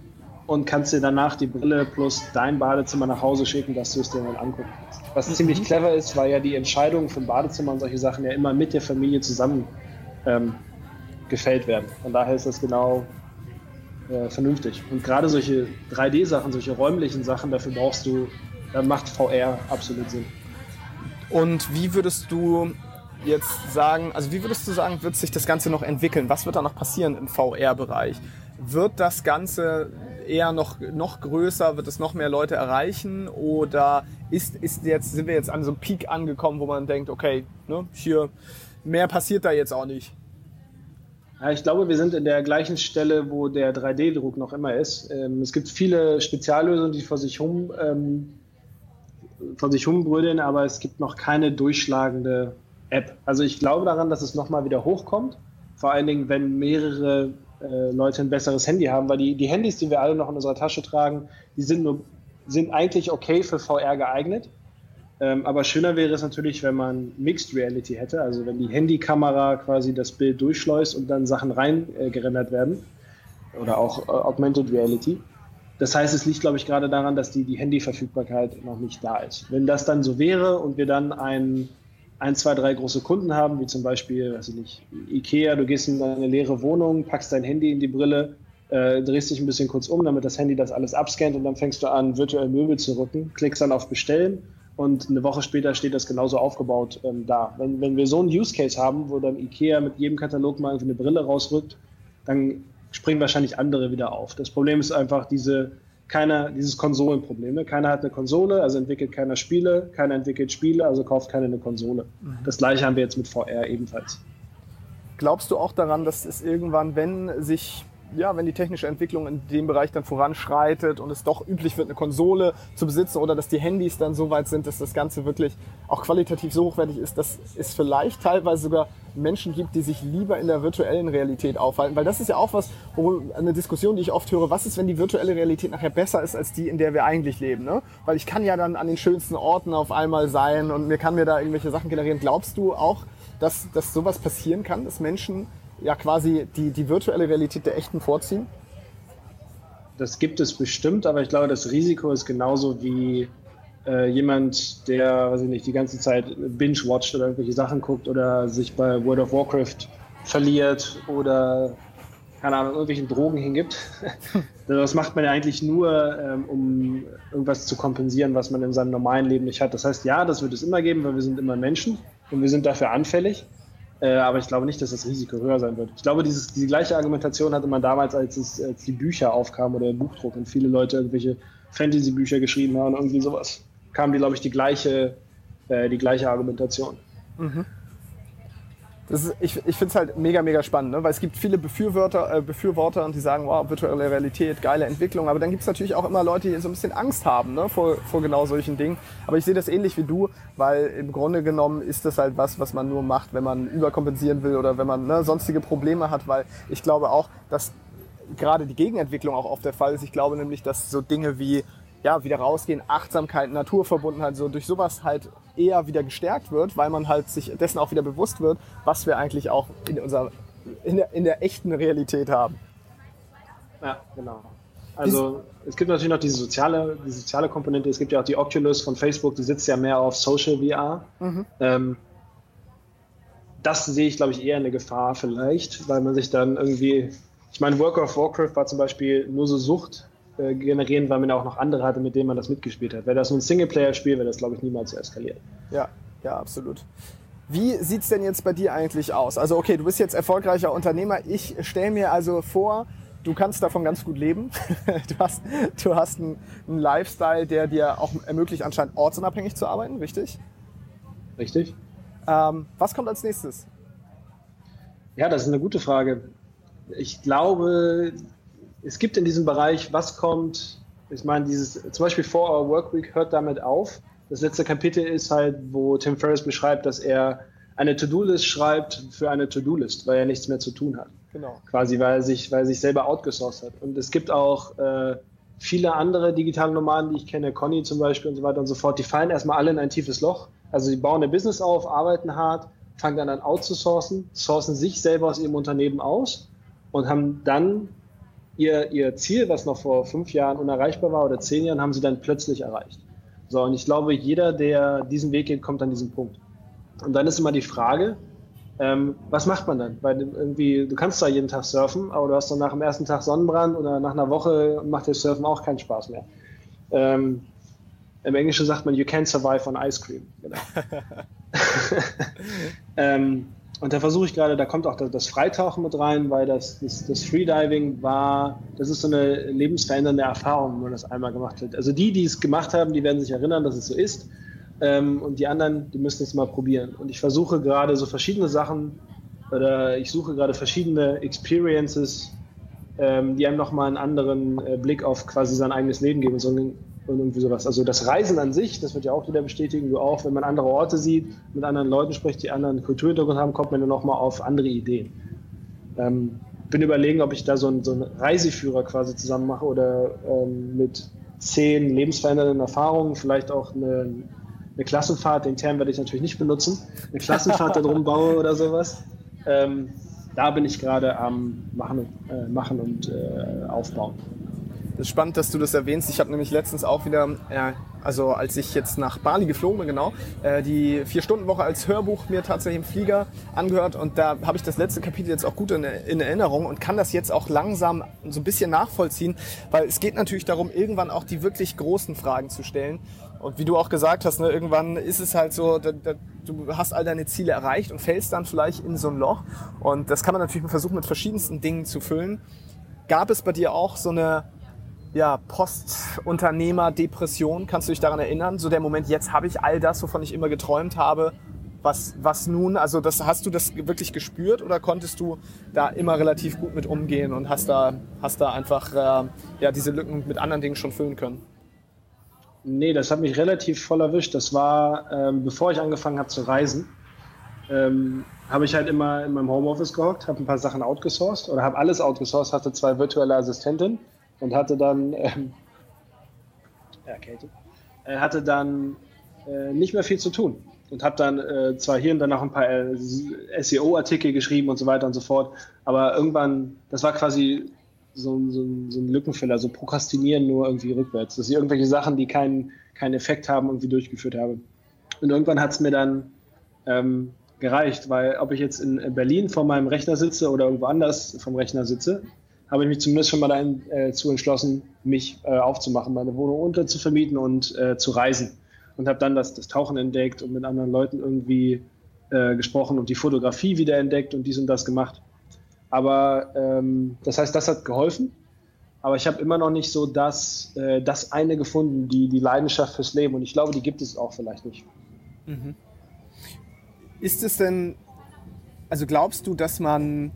und kannst dir danach die Brille plus dein Badezimmer nach Hause schicken, dass du es dir dann angucken kannst. Was mhm. ziemlich clever ist, weil ja die Entscheidungen vom Badezimmer und solche Sachen ja immer mit der Familie zusammen ähm, gefällt werden. Von daher ist das genau äh, vernünftig. Und gerade solche 3D-Sachen, solche räumlichen Sachen, dafür brauchst du, da macht VR absolut Sinn. Und wie würdest du jetzt sagen, also wie würdest du sagen, wird sich das Ganze noch entwickeln? Was wird da noch passieren im VR-Bereich? Wird das Ganze eher noch, noch größer? Wird es noch mehr Leute erreichen? Oder ist, ist jetzt, sind wir jetzt an so einem Peak angekommen, wo man denkt, okay, ne, hier, mehr passiert da jetzt auch nicht? Ja, ich glaube, wir sind in der gleichen Stelle, wo der 3D-Druck noch immer ist. Ähm, es gibt viele Speziallösungen, die vor sich um ähm, vor sich humbrödeln, aber es gibt noch keine durchschlagende App. Also ich glaube daran, dass es nochmal wieder hochkommt. Vor allen Dingen, wenn mehrere äh, Leute ein besseres Handy haben, weil die, die Handys, die wir alle noch in unserer Tasche tragen, die sind, nur, sind eigentlich okay für VR geeignet. Ähm, aber schöner wäre es natürlich, wenn man Mixed Reality hätte, also wenn die Handykamera quasi das Bild durchschleust und dann Sachen reingerendert äh, werden. Oder auch äh, Augmented Reality. Das heißt, es liegt, glaube ich, gerade daran, dass die, die Handyverfügbarkeit noch nicht da ist. Wenn das dann so wäre und wir dann ein, ein, zwei, drei große Kunden haben, wie zum Beispiel, weiß ich nicht, Ikea, du gehst in eine leere Wohnung, packst dein Handy in die Brille, äh, drehst dich ein bisschen kurz um, damit das Handy das alles abscannt und dann fängst du an, virtuell Möbel zu rücken, klickst dann auf Bestellen und eine Woche später steht das genauso aufgebaut ähm, da. Wenn, wenn wir so einen Use Case haben, wo dann Ikea mit jedem Katalog mal eine Brille rausrückt, dann springen wahrscheinlich andere wieder auf. Das Problem ist einfach diese, keiner, dieses Konsolenproblem. Ne? Keiner hat eine Konsole, also entwickelt keiner Spiele, keiner entwickelt Spiele, also kauft keiner eine Konsole. Mhm. Das gleiche haben wir jetzt mit VR ebenfalls. Glaubst du auch daran, dass es irgendwann, wenn sich ja, wenn die technische Entwicklung in dem Bereich dann voranschreitet und es doch üblich wird, eine Konsole zu besitzen oder dass die Handys dann so weit sind, dass das Ganze wirklich auch qualitativ so hochwertig ist, dass es vielleicht teilweise sogar Menschen gibt, die sich lieber in der virtuellen Realität aufhalten. Weil das ist ja auch was, eine Diskussion, die ich oft höre, was ist, wenn die virtuelle Realität nachher besser ist als die, in der wir eigentlich leben? Ne? Weil ich kann ja dann an den schönsten Orten auf einmal sein und mir kann mir da irgendwelche Sachen generieren. Glaubst du auch, dass, dass sowas passieren kann, dass Menschen ja quasi die, die virtuelle Realität der echten vorziehen? Das gibt es bestimmt, aber ich glaube, das Risiko ist genauso wie äh, jemand, der, weiß ich nicht, die ganze Zeit binge-watcht oder irgendwelche Sachen guckt oder sich bei World of Warcraft verliert oder keine Ahnung, irgendwelchen Drogen hingibt. das macht man ja eigentlich nur, ähm, um irgendwas zu kompensieren, was man in seinem normalen Leben nicht hat. Das heißt, ja, das wird es immer geben, weil wir sind immer Menschen und wir sind dafür anfällig. Äh, aber ich glaube nicht, dass das Risiko höher sein wird. Ich glaube, dieses, diese gleiche Argumentation hatte man damals, als, es, als die Bücher aufkamen oder der Buchdruck und viele Leute irgendwelche Fantasy-Bücher geschrieben haben, irgendwie sowas. Kam die, glaube ich, die gleiche, äh, die gleiche Argumentation. Mhm. Ist, ich ich finde es halt mega, mega spannend, ne? weil es gibt viele Befürworter, äh, Befürworter und die sagen, wow, virtuelle Realität, geile Entwicklung. Aber dann gibt es natürlich auch immer Leute, die so ein bisschen Angst haben ne? vor, vor genau solchen Dingen. Aber ich sehe das ähnlich wie du, weil im Grunde genommen ist das halt was, was man nur macht, wenn man überkompensieren will oder wenn man ne, sonstige Probleme hat, weil ich glaube auch, dass gerade die Gegenentwicklung auch oft der Fall ist. Ich glaube nämlich, dass so Dinge wie ja, wieder rausgehen, Achtsamkeit, Naturverbundenheit, so durch sowas halt eher wieder gestärkt wird, weil man halt sich dessen auch wieder bewusst wird, was wir eigentlich auch in unserer, in der, in der echten Realität haben. Ja, genau. Also es gibt natürlich noch diese soziale, die soziale Komponente. Es gibt ja auch die Oculus von Facebook, die sitzt ja mehr auf Social VR. Mhm. Ähm, das sehe ich, glaube ich, eher eine Gefahr vielleicht, weil man sich dann irgendwie, ich meine, World of Warcraft war zum Beispiel nur so Sucht äh, generieren, weil man auch noch andere hatte, mit denen man das mitgespielt hat. Wäre das nur ein Singleplayer-Spiel, wäre das, glaube ich, niemals so eskaliert. Ja, ja, absolut. Wie sieht es denn jetzt bei dir eigentlich aus? Also okay, du bist jetzt erfolgreicher Unternehmer. Ich stelle mir also vor, du kannst davon ganz gut leben. du hast, du hast einen, einen Lifestyle, der dir auch ermöglicht, anscheinend ortsunabhängig zu arbeiten, richtig? Richtig. Ähm, was kommt als nächstes? Ja, das ist eine gute Frage. Ich glaube, es gibt in diesem Bereich, was kommt, ich meine, dieses, zum Beispiel 4 Hour Workweek hört damit auf. Das letzte Kapitel ist halt, wo Tim Ferriss beschreibt, dass er eine To-Do-List schreibt für eine To-Do-List, weil er nichts mehr zu tun hat. Genau. Quasi, weil er sich, weil er sich selber outgesourced hat. Und es gibt auch äh, viele andere digitale Nomaden, die ich kenne, Conny zum Beispiel und so weiter und so fort, die fallen erstmal alle in ein tiefes Loch. Also sie bauen ein Business auf, arbeiten hart, fangen dann an outzusourcen, sourcen sich selber aus ihrem Unternehmen aus und haben dann ihr, ihr Ziel, was noch vor fünf Jahren unerreichbar war oder zehn Jahren, haben sie dann plötzlich erreicht. So, und ich glaube, jeder, der diesen Weg geht, kommt an diesen Punkt. Und dann ist immer die Frage, ähm, was macht man dann? Weil irgendwie, du kannst zwar jeden Tag surfen, aber du hast dann nach dem ersten Tag Sonnenbrand oder nach einer Woche macht dir Surfen auch keinen Spaß mehr. Ähm, Im Englischen sagt man, you can't survive on ice cream. Genau. ähm, und da versuche ich gerade, da kommt auch das Freitauchen mit rein, weil das, das, das, Freediving war, das ist so eine lebensverändernde Erfahrung, wenn man das einmal gemacht hat. Also die, die es gemacht haben, die werden sich erinnern, dass es so ist. Ähm, und die anderen, die müssen es mal probieren. Und ich versuche gerade so verschiedene Sachen oder ich suche gerade verschiedene Experiences, ähm, die einem nochmal einen anderen äh, Blick auf quasi sein eigenes Leben geben. So und irgendwie sowas. Also das Reisen an sich, das wird ja auch wieder bestätigen, du auch, wenn man andere Orte sieht, mit anderen Leuten spricht, die anderen Kulturhintergrund haben, kommt man dann nochmal auf andere Ideen. Ähm, bin überlegen, ob ich da so einen, so einen Reiseführer quasi zusammen mache oder ähm, mit zehn lebensverändernden Erfahrungen, vielleicht auch eine, eine Klassenfahrt, den Term werde ich natürlich nicht benutzen, eine Klassenfahrt da drum baue oder sowas. Ähm, da bin ich gerade am Machen, äh, machen und äh, Aufbauen. Das ist spannend, dass du das erwähnst. Ich habe nämlich letztens auch wieder, äh, also als ich jetzt nach Bali geflogen bin, genau, äh, die Vier-Stunden-Woche als Hörbuch mir tatsächlich im Flieger angehört und da habe ich das letzte Kapitel jetzt auch gut in, in, Erinnerung und kann das jetzt auch langsam so ein bisschen nachvollziehen, weil es geht natürlich darum, irgendwann auch die wirklich großen Fragen zu stellen. Und wie du auch gesagt hast, ne, irgendwann ist es halt so, da, da, du hast all deine Ziele erreicht und fällst dann vielleicht in so ein Loch. Und das kann man natürlich versuchen, mit verschiedensten Dingen zu füllen. Gab es bei dir auch so eine ja, Postunternehmer-Depression. Kannst du dich daran erinnern? So der Moment, jetzt habe ich all das, wovon ich immer geträumt habe. Was, was nun? Also das, hast du das wirklich gespürt oder konntest du da immer relativ gut mit umgehen und hast da, hast da einfach äh, ja, diese Lücken mit anderen Dingen schon füllen können? Nee, das hat mich relativ voll erwischt. Das war, ähm, bevor ich angefangen habe zu reisen, ähm, habe ich halt immer in meinem Homeoffice gehockt, habe ein paar Sachen outgesourced oder habe alles outgesourced, hatte zwei virtuelle Assistentinnen und hatte dann, ähm, ja, Kate, äh, hatte dann äh, nicht mehr viel zu tun und habe dann äh, zwar hier und dann noch ein paar äh, SEO-Artikel geschrieben und so weiter und so fort, aber irgendwann, das war quasi so, so, so ein Lückenfüller, so Prokrastinieren nur irgendwie rückwärts, dass ich irgendwelche Sachen, die keinen, keinen Effekt haben, irgendwie durchgeführt habe. Und irgendwann hat es mir dann ähm, gereicht, weil ob ich jetzt in Berlin vor meinem Rechner sitze oder irgendwo anders vom Rechner sitze, habe ich mich zumindest schon mal dazu äh, entschlossen, mich äh, aufzumachen, meine Wohnung unterzuvermieten und äh, zu reisen. Und habe dann das, das Tauchen entdeckt und mit anderen Leuten irgendwie äh, gesprochen und die Fotografie wieder entdeckt und dies und das gemacht. Aber ähm, das heißt, das hat geholfen. Aber ich habe immer noch nicht so das, äh, das eine gefunden, die, die Leidenschaft fürs Leben. Und ich glaube, die gibt es auch vielleicht nicht. Mhm. Ist es denn, also glaubst du, dass man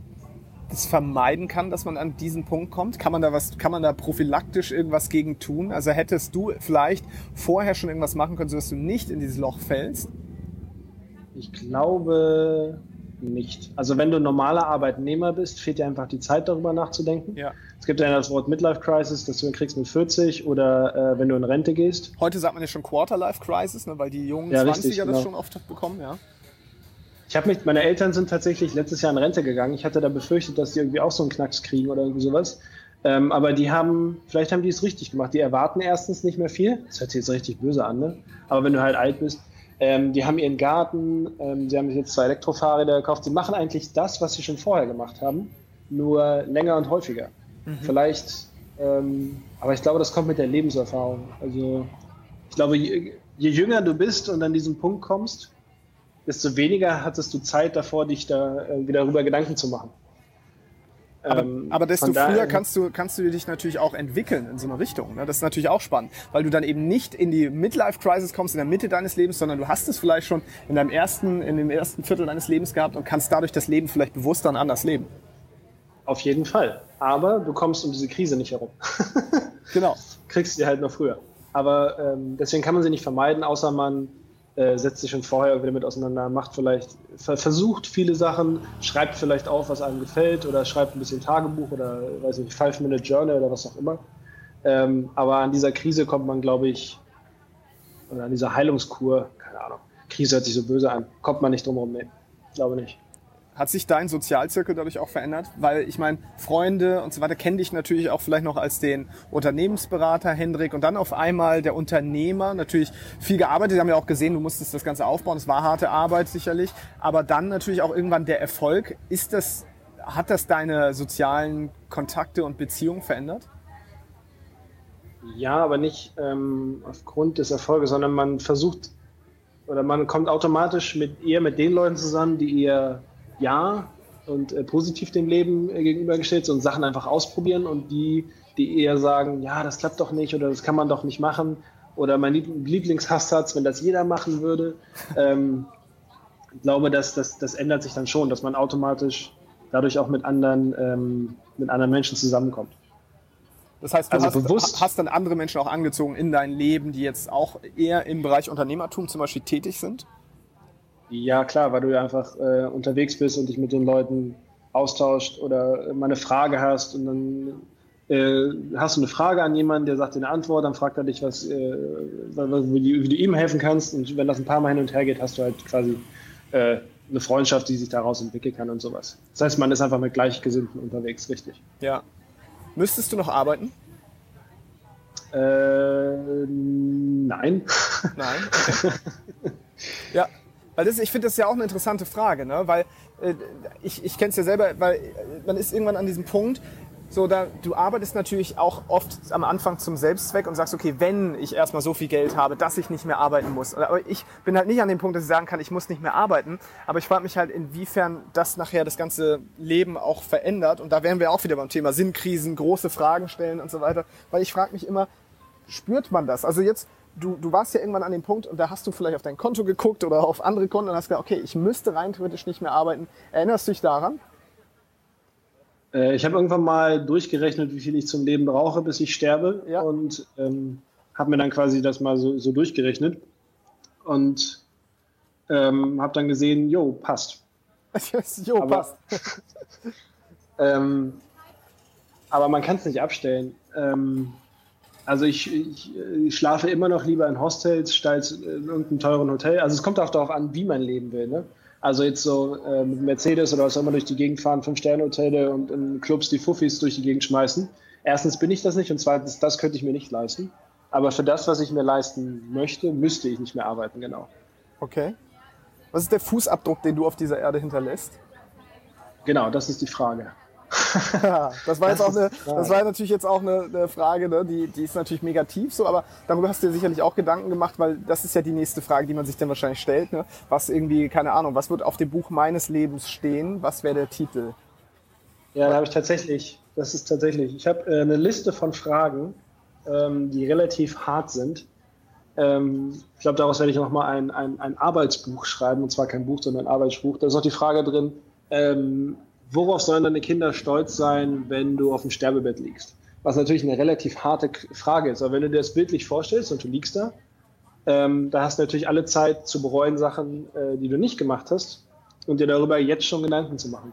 das vermeiden kann, dass man an diesen Punkt kommt? Kann man da was, kann man da prophylaktisch irgendwas gegen tun? Also hättest du vielleicht vorher schon irgendwas machen können, sodass du nicht in dieses Loch fällst? Ich glaube nicht. Also wenn du normaler Arbeitnehmer bist, fehlt dir einfach die Zeit, darüber nachzudenken. Ja. Es gibt ja das Wort Midlife Crisis, das du kriegst mit 40 oder äh, wenn du in Rente gehst. Heute sagt man ja schon Quarterlife Crisis, ne, weil die jungen ja, 20er richtig, das genau. schon oft bekommen, ja. Ich habe mich, meine Eltern sind tatsächlich letztes Jahr in Rente gegangen. Ich hatte da befürchtet, dass die irgendwie auch so einen Knacks kriegen oder irgendwie sowas. Ähm, aber die haben, vielleicht haben die es richtig gemacht. Die erwarten erstens nicht mehr viel. Das hört sich jetzt richtig böse an, ne? Aber wenn du halt alt bist, ähm, die haben ihren Garten, ähm, sie haben jetzt zwei Elektrofahrräder gekauft. Sie machen eigentlich das, was sie schon vorher gemacht haben, nur länger und häufiger. Mhm. Vielleicht, ähm, aber ich glaube, das kommt mit der Lebenserfahrung. Also ich glaube, je, je jünger du bist und an diesen Punkt kommst, desto weniger hattest du Zeit davor, dich da irgendwie darüber Gedanken zu machen. Aber, ähm, aber desto früher kannst du, kannst du dich natürlich auch entwickeln in so eine Richtung. Ne? Das ist natürlich auch spannend, weil du dann eben nicht in die Midlife-Crisis kommst in der Mitte deines Lebens, sondern du hast es vielleicht schon in deinem ersten, in dem ersten Viertel deines Lebens gehabt und kannst dadurch das Leben vielleicht bewusster und anders leben. Auf jeden Fall. Aber du kommst um diese Krise nicht herum. genau. Kriegst sie halt noch früher. Aber ähm, deswegen kann man sie nicht vermeiden, außer man äh, setzt sich schon vorher irgendwie damit auseinander, macht vielleicht, versucht viele Sachen, schreibt vielleicht auf, was einem gefällt oder schreibt ein bisschen Tagebuch oder, weiß nicht, Five-Minute-Journal oder was auch immer. Ähm, aber an dieser Krise kommt man, glaube ich, oder an dieser Heilungskur, keine Ahnung, Krise hört sich so böse an, kommt man nicht drum herum, nee, glaube nicht. Hat sich dein Sozialzirkel dadurch auch verändert? Weil ich meine, Freunde und so weiter kennen dich natürlich auch vielleicht noch als den Unternehmensberater Hendrik und dann auf einmal der Unternehmer. Natürlich viel gearbeitet, haben ja auch gesehen, du musstest das Ganze aufbauen. Es war harte Arbeit sicherlich, aber dann natürlich auch irgendwann der Erfolg. Ist das, hat das deine sozialen Kontakte und Beziehungen verändert? Ja, aber nicht ähm, aufgrund des Erfolges, sondern man versucht oder man kommt automatisch mit eher mit den Leuten zusammen, die eher ja und äh, positiv dem Leben äh, gegenübergestellt und Sachen einfach ausprobieren und die, die eher sagen, ja, das klappt doch nicht oder das kann man doch nicht machen oder mein Lieblingshasssatz, wenn das jeder machen würde. Ähm, ich glaube, dass das, das ändert sich dann schon, dass man automatisch dadurch auch mit anderen, ähm, mit anderen Menschen zusammenkommt. Das heißt, du also hast, hast dann andere Menschen auch angezogen in dein Leben, die jetzt auch eher im Bereich Unternehmertum zum Beispiel tätig sind? Ja, klar, weil du ja einfach äh, unterwegs bist und dich mit den Leuten austauscht oder mal eine Frage hast und dann äh, hast du eine Frage an jemanden, der sagt dir eine Antwort, dann fragt er dich, was, äh, wie, wie, du ihm helfen kannst und wenn das ein paar Mal hin und her geht, hast du halt quasi äh, eine Freundschaft, die sich daraus entwickeln kann und sowas. Das heißt, man ist einfach mit Gleichgesinnten unterwegs, richtig. Ja. Müsstest du noch arbeiten? Äh, nein. Nein. Okay. ja, weil das, ich finde das ja auch eine interessante Frage, ne? weil äh, ich, ich kenne es ja selber, weil äh, man ist irgendwann an diesem Punkt, so da, du arbeitest natürlich auch oft am Anfang zum Selbstzweck und sagst, okay, wenn ich erstmal so viel Geld habe, dass ich nicht mehr arbeiten muss. Aber ich bin halt nicht an dem Punkt, dass ich sagen kann, ich muss nicht mehr arbeiten. Aber ich frage mich halt, inwiefern das nachher das ganze Leben auch verändert. Und da wären wir auch wieder beim Thema Sinnkrisen, große Fragen stellen und so weiter. Weil ich frage mich immer, spürt man das? Also jetzt du, du warst ja irgendwann an dem Punkt und da hast du vielleicht auf dein Konto geguckt oder auf andere Konten und hast gesagt, okay, ich müsste rein theoretisch nicht mehr arbeiten. Erinnerst du dich daran? Äh, ich habe irgendwann mal durchgerechnet, wie viel ich zum Leben brauche, bis ich sterbe ja. und ähm, habe mir dann quasi das mal so, so durchgerechnet und ähm, habe dann gesehen, jo, passt. jo, aber, passt. ähm, aber man kann es nicht abstellen. Ähm, also ich, ich, ich, schlafe immer noch lieber in Hostels statt in irgendeinem teuren Hotel. Also es kommt auch darauf an, wie man leben will. Ne? Also jetzt so äh, mit Mercedes oder was auch immer durch die Gegend fahren, Fünf-Sterne-Hotele und in Clubs die Fuffis durch die Gegend schmeißen. Erstens bin ich das nicht und zweitens, das könnte ich mir nicht leisten. Aber für das, was ich mir leisten möchte, müsste ich nicht mehr arbeiten, genau. Okay. Was ist der Fußabdruck, den du auf dieser Erde hinterlässt? Genau, das ist die Frage. das war jetzt auch eine, das war natürlich jetzt auch eine, eine Frage, ne? die, die ist natürlich mega tief so, aber darüber hast du dir sicherlich auch Gedanken gemacht, weil das ist ja die nächste Frage, die man sich dann wahrscheinlich stellt. Ne? Was irgendwie, keine Ahnung, was wird auf dem Buch meines Lebens stehen? Was wäre der Titel? Ja, da habe ich tatsächlich, das ist tatsächlich, ich habe äh, eine Liste von Fragen, ähm, die relativ hart sind. Ähm, ich glaube, daraus werde ich nochmal ein, ein, ein Arbeitsbuch schreiben, und zwar kein Buch, sondern ein Arbeitsbuch. Da ist auch die Frage drin, ähm, worauf sollen deine Kinder stolz sein, wenn du auf dem Sterbebett liegst? Was natürlich eine relativ harte Frage ist. Aber wenn du dir das bildlich vorstellst und du liegst da, ähm, da hast du natürlich alle Zeit zu bereuen Sachen, äh, die du nicht gemacht hast und dir darüber jetzt schon Gedanken zu machen.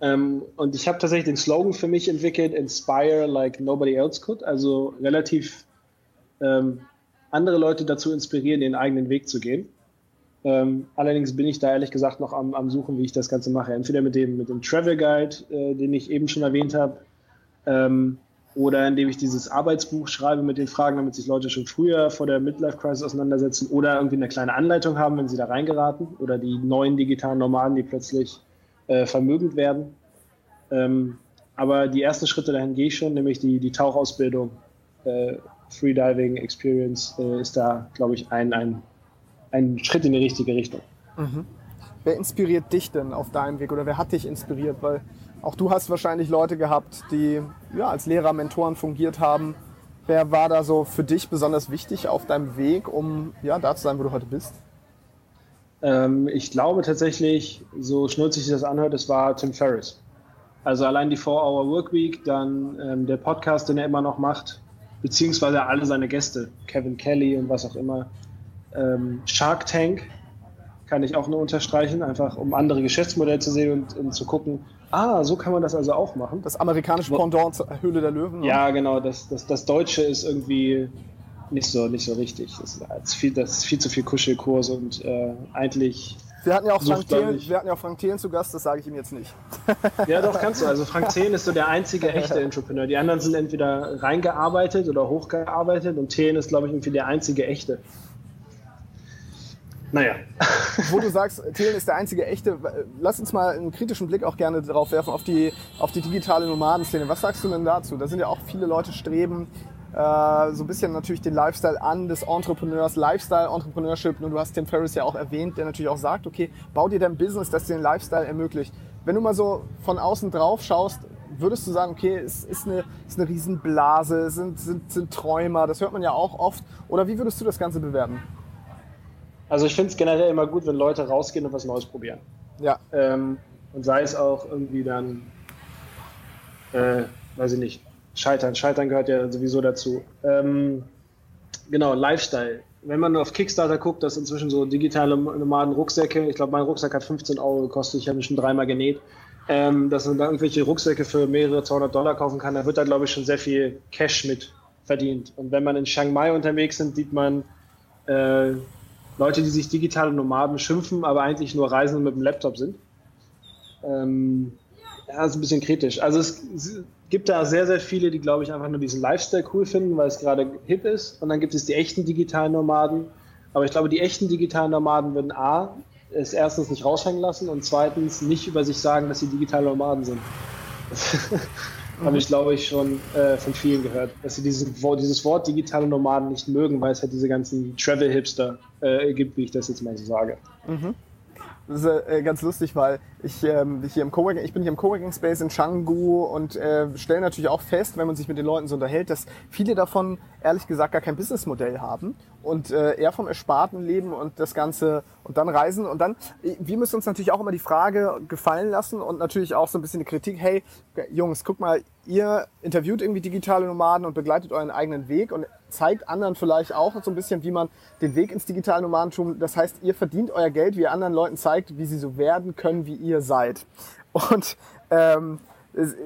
Ähm, und ich habe tatsächlich den Slogan für mich entwickelt, Inspire like nobody else could. Also relativ ähm, andere Leute dazu inspirieren, ihren eigenen Weg zu gehen. Ähm, allerdings bin ich da ehrlich gesagt noch am, am, Suchen, wie ich das Ganze mache. Entweder mit dem, mit dem Travel Guide, äh, den ich eben schon erwähnt habe, ähm, oder indem ich dieses Arbeitsbuch schreibe mit den Fragen, damit sich Leute schon früher vor der Midlife Crisis auseinandersetzen oder irgendwie eine kleine Anleitung haben, wenn sie da reingeraten oder die neuen digitalen Nomaden, die plötzlich äh, vermögend werden. Ähm, aber die ersten Schritte dahin gehe ich schon, nämlich die, die Tauchausbildung, äh, Freediving Experience äh, ist da, glaube ich, ein, ein ein Schritt in die richtige Richtung. Mhm. Wer inspiriert dich denn auf deinem Weg oder wer hat dich inspiriert? Weil auch du hast wahrscheinlich Leute gehabt, die ja, als Lehrer, Mentoren fungiert haben. Wer war da so für dich besonders wichtig auf deinem Weg, um ja, da zu sein, wo du heute bist? Ähm, ich glaube tatsächlich, so schnulzig sich das anhört, es war Tim Ferriss. Also allein die 4-Hour Workweek, dann ähm, der Podcast, den er immer noch macht, beziehungsweise alle seine Gäste, Kevin Kelly und was auch immer. Ähm, Shark Tank kann ich auch nur unterstreichen, einfach um andere Geschäftsmodelle zu sehen und, und, zu gucken, ah, so kann man das also auch machen. Das amerikanische Pendant zur Höhle der Löwen. Ne? Ja, genau, das, das, das Deutsche ist irgendwie nicht so, nicht so richtig. Das ist, viel, das ist viel zu viel Kuschelkurs und äh, eigentlich wir hatten ja auch Frank Thelen, wir hatten ja auch Frank Thelen zu Gast, das sage ich ihm jetzt nicht. Ja, doch, kannst du. Also Frank Thelen ist so der einzige echte Entrepreneur. Die anderen sind entweder reingearbeitet oder hochgearbeitet und Thelen ist, glaube ich, irgendwie der einzige echte. Naja. Wo du sagst, Thelen ist der einzige echte, lass uns mal einen kritischen Blick auch gerne darauf werfen, auf die, auf die digitale Nomadenszene. Was sagst du denn dazu? Da sind ja auch viele Leute streben, äh, so ein bisschen natürlich den Lifestyle an des Entrepreneurs, Lifestyle Entrepreneurship. Und du hast Tim Ferriss ja auch erwähnt, der natürlich auch sagt, okay, bau dir dein Business, das dir den Lifestyle ermöglicht. Wenn du mal so von außen drauf schaust, würdest du sagen, okay, es ist eine, ist eine Riesenblase, sind, sind, sind Träumer, das hört man ja auch oft. Oder wie würdest du das Ganze bewerten? Also ich finde es generell immer gut, wenn Leute rausgehen und was Neues probieren. Ja. Ähm, und sei es auch irgendwie dann, äh, weiß ich nicht, Scheitern. Scheitern gehört ja sowieso dazu. Ähm, genau, Lifestyle. Wenn man auf Kickstarter guckt, das inzwischen so digitale Nomaden Rucksäcke, ich glaube, mein Rucksack hat 15 Euro gekostet, ich habe ihn schon dreimal genäht, ähm, dass man da irgendwelche Rucksäcke für mehrere 200 Dollar kaufen kann, da wird da, glaube ich, schon sehr viel Cash mit verdient. Und wenn man in Chiang Mai unterwegs sind, sieht man äh, Leute, die sich digitale Nomaden schimpfen, aber eigentlich nur reisen und mit dem Laptop sind. Ähm, ja, ist ein bisschen kritisch. Also es gibt da sehr, sehr viele, die, glaube ich, einfach nur diesen Lifestyle cool finden, weil es gerade hip ist. Und dann gibt es die echten digitalen Nomaden. Aber ich glaube, die echten digitalen Nomaden würden A, es erstens nicht raushängen lassen und zweitens nicht über sich sagen, dass sie digitale Nomaden sind. habe ich, glaube ich, schon äh, von vielen gehört, dass sie dieses, dieses Wort digitale Nomaden nicht mögen, weil es halt diese ganzen Travel-Hipster äh, gibt, wie ich das jetzt mal so sage. Mhm. Das ist äh, ganz lustig, weil ich, ähm, hier im Coworking, ich bin hier im Coworking Space in Canggu und äh, stelle natürlich auch fest, wenn man sich mit den Leuten so unterhält, dass viele davon ehrlich gesagt gar kein Businessmodell haben und äh, eher vom Ersparten leben und das Ganze und dann reisen und dann, wir müssen uns natürlich auch immer die Frage gefallen lassen und natürlich auch so ein bisschen die Kritik, hey Jungs, guck mal, ihr interviewt irgendwie digitale Nomaden und begleitet euren eigenen Weg und zeigt anderen vielleicht auch so ein bisschen, wie man den Weg ins digitale Nomadentum, das heißt, ihr verdient euer Geld, wie ihr anderen Leuten zeigt, wie sie so werden können, wie ihr seid. Und ähm,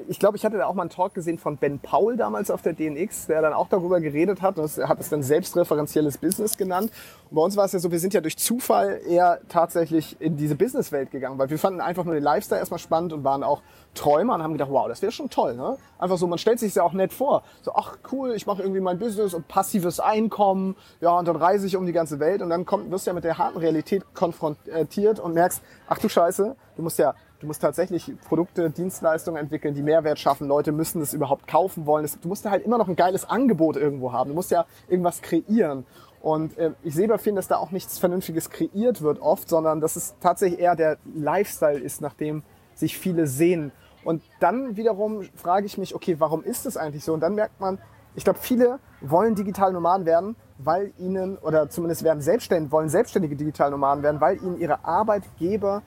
ich glaube, ich hatte da auch mal einen Talk gesehen von Ben Paul damals auf der DNX, der dann auch darüber geredet hat. Er hat es dann selbstreferenzielles Business genannt. Und bei uns war es ja so, wir sind ja durch Zufall eher tatsächlich in diese Businesswelt gegangen, weil wir fanden einfach nur den Lifestyle erstmal spannend und waren auch Träumer und haben gedacht, wow, das wäre schon toll. Ne? Einfach so, man stellt sich ja auch nett vor. So, ach cool, ich mache irgendwie mein Business und passives Einkommen. Ja, und dann reise ich um die ganze Welt und dann kommt, wirst du ja mit der harten Realität konfrontiert und merkst, ach du Scheiße, du musst ja Du musst tatsächlich Produkte, Dienstleistungen entwickeln, die Mehrwert schaffen. Leute müssen das überhaupt kaufen wollen. Du musst halt immer noch ein geiles Angebot irgendwo haben. Du musst ja irgendwas kreieren. Und äh, ich sehe bei vielen, dass da auch nichts Vernünftiges kreiert wird oft, sondern dass es tatsächlich eher der Lifestyle ist, nach dem sich viele sehen. Und dann wiederum frage ich mich, okay, warum ist das eigentlich so? Und dann merkt man, ich glaube, viele wollen digital Nomaden werden, weil ihnen, oder zumindest werden selbstständig, wollen selbstständige digital Nomaden werden, weil ihnen ihre Arbeitgeber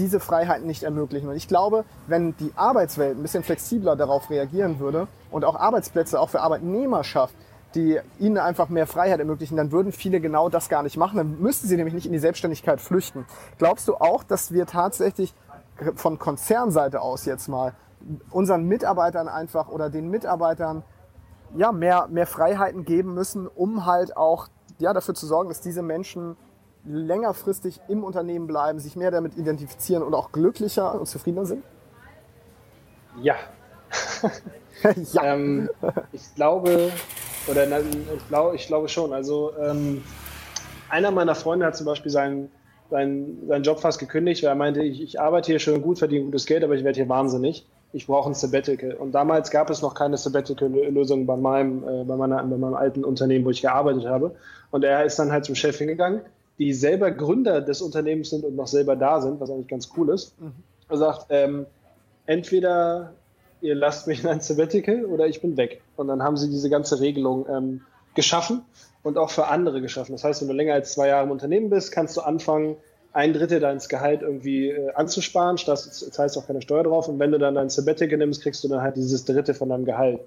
diese Freiheiten nicht ermöglichen. Und ich glaube, wenn die Arbeitswelt ein bisschen flexibler darauf reagieren würde und auch Arbeitsplätze auch für Arbeitnehmer schafft, die ihnen einfach mehr Freiheit ermöglichen, dann würden viele genau das gar nicht machen. Dann müssten sie nämlich nicht in die Selbstständigkeit flüchten. Glaubst du auch, dass wir tatsächlich von Konzernseite aus jetzt mal unseren Mitarbeitern einfach oder den Mitarbeitern ja, mehr, mehr Freiheiten geben müssen, um halt auch ja, dafür zu sorgen, dass diese Menschen längerfristig im Unternehmen bleiben, sich mehr damit identifizieren und auch glücklicher und zufriedener sind? Ja. ja. Ähm, ich glaube, oder ich glaube, ich glaube schon. Also ähm, einer meiner Freunde hat zum Beispiel seinen, seinen, seinen Job fast gekündigt, weil er meinte, ich, ich arbeite hier schön gut, verdiene gutes Geld, aber ich werde hier wahnsinnig. Ich brauche ein Sabbatical. Und damals gab es noch keine Sabbatical-Lösung bei meinem, äh, bei, meiner, bei meinem alten Unternehmen, wo ich gearbeitet habe. Und er ist dann halt zum Chef hingegangen die selber Gründer des Unternehmens sind und noch selber da sind, was eigentlich ganz cool ist. Mhm. Er sagt, ähm, entweder ihr lasst mich in ein Sabbatical oder ich bin weg. Und dann haben sie diese ganze Regelung ähm, geschaffen und auch für andere geschaffen. Das heißt, wenn du länger als zwei Jahre im Unternehmen bist, kannst du anfangen, ein Drittel deines Gehalt irgendwie äh, anzusparen, das heißt auch keine Steuer drauf. Und wenn du dann dein Sabbatical nimmst, kriegst du dann halt dieses Dritte von deinem Gehalt.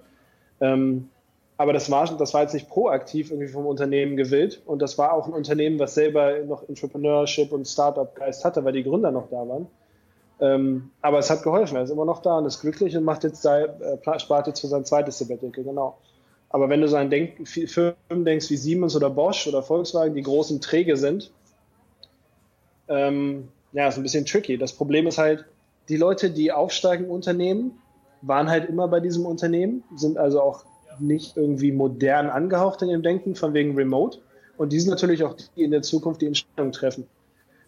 Ähm, Aber das war, das war jetzt nicht proaktiv irgendwie vom Unternehmen gewillt. Und das war auch ein Unternehmen, was selber noch Entrepreneurship und Startup-Geist hatte, weil die Gründer noch da waren. Ähm, aber es hat geholfen. Er ist immer noch da und ist glücklich und macht jetzt sein, äh, spart jetzt für sein zweites Sabbatical, genau. Aber wenn du so an Denk Firmen denkst wie Siemens oder Bosch oder Volkswagen, die großen Träge sind, ähm, ja, ist ein bisschen tricky. Das Problem ist halt, die Leute, die aufsteigen im Unternehmen, waren halt immer bei diesem Unternehmen, sind also auch nicht irgendwie modern angehaucht in ihrem Denken, von wegen Remote. Und die sind natürlich auch die, die in der Zukunft die Entscheidungen treffen.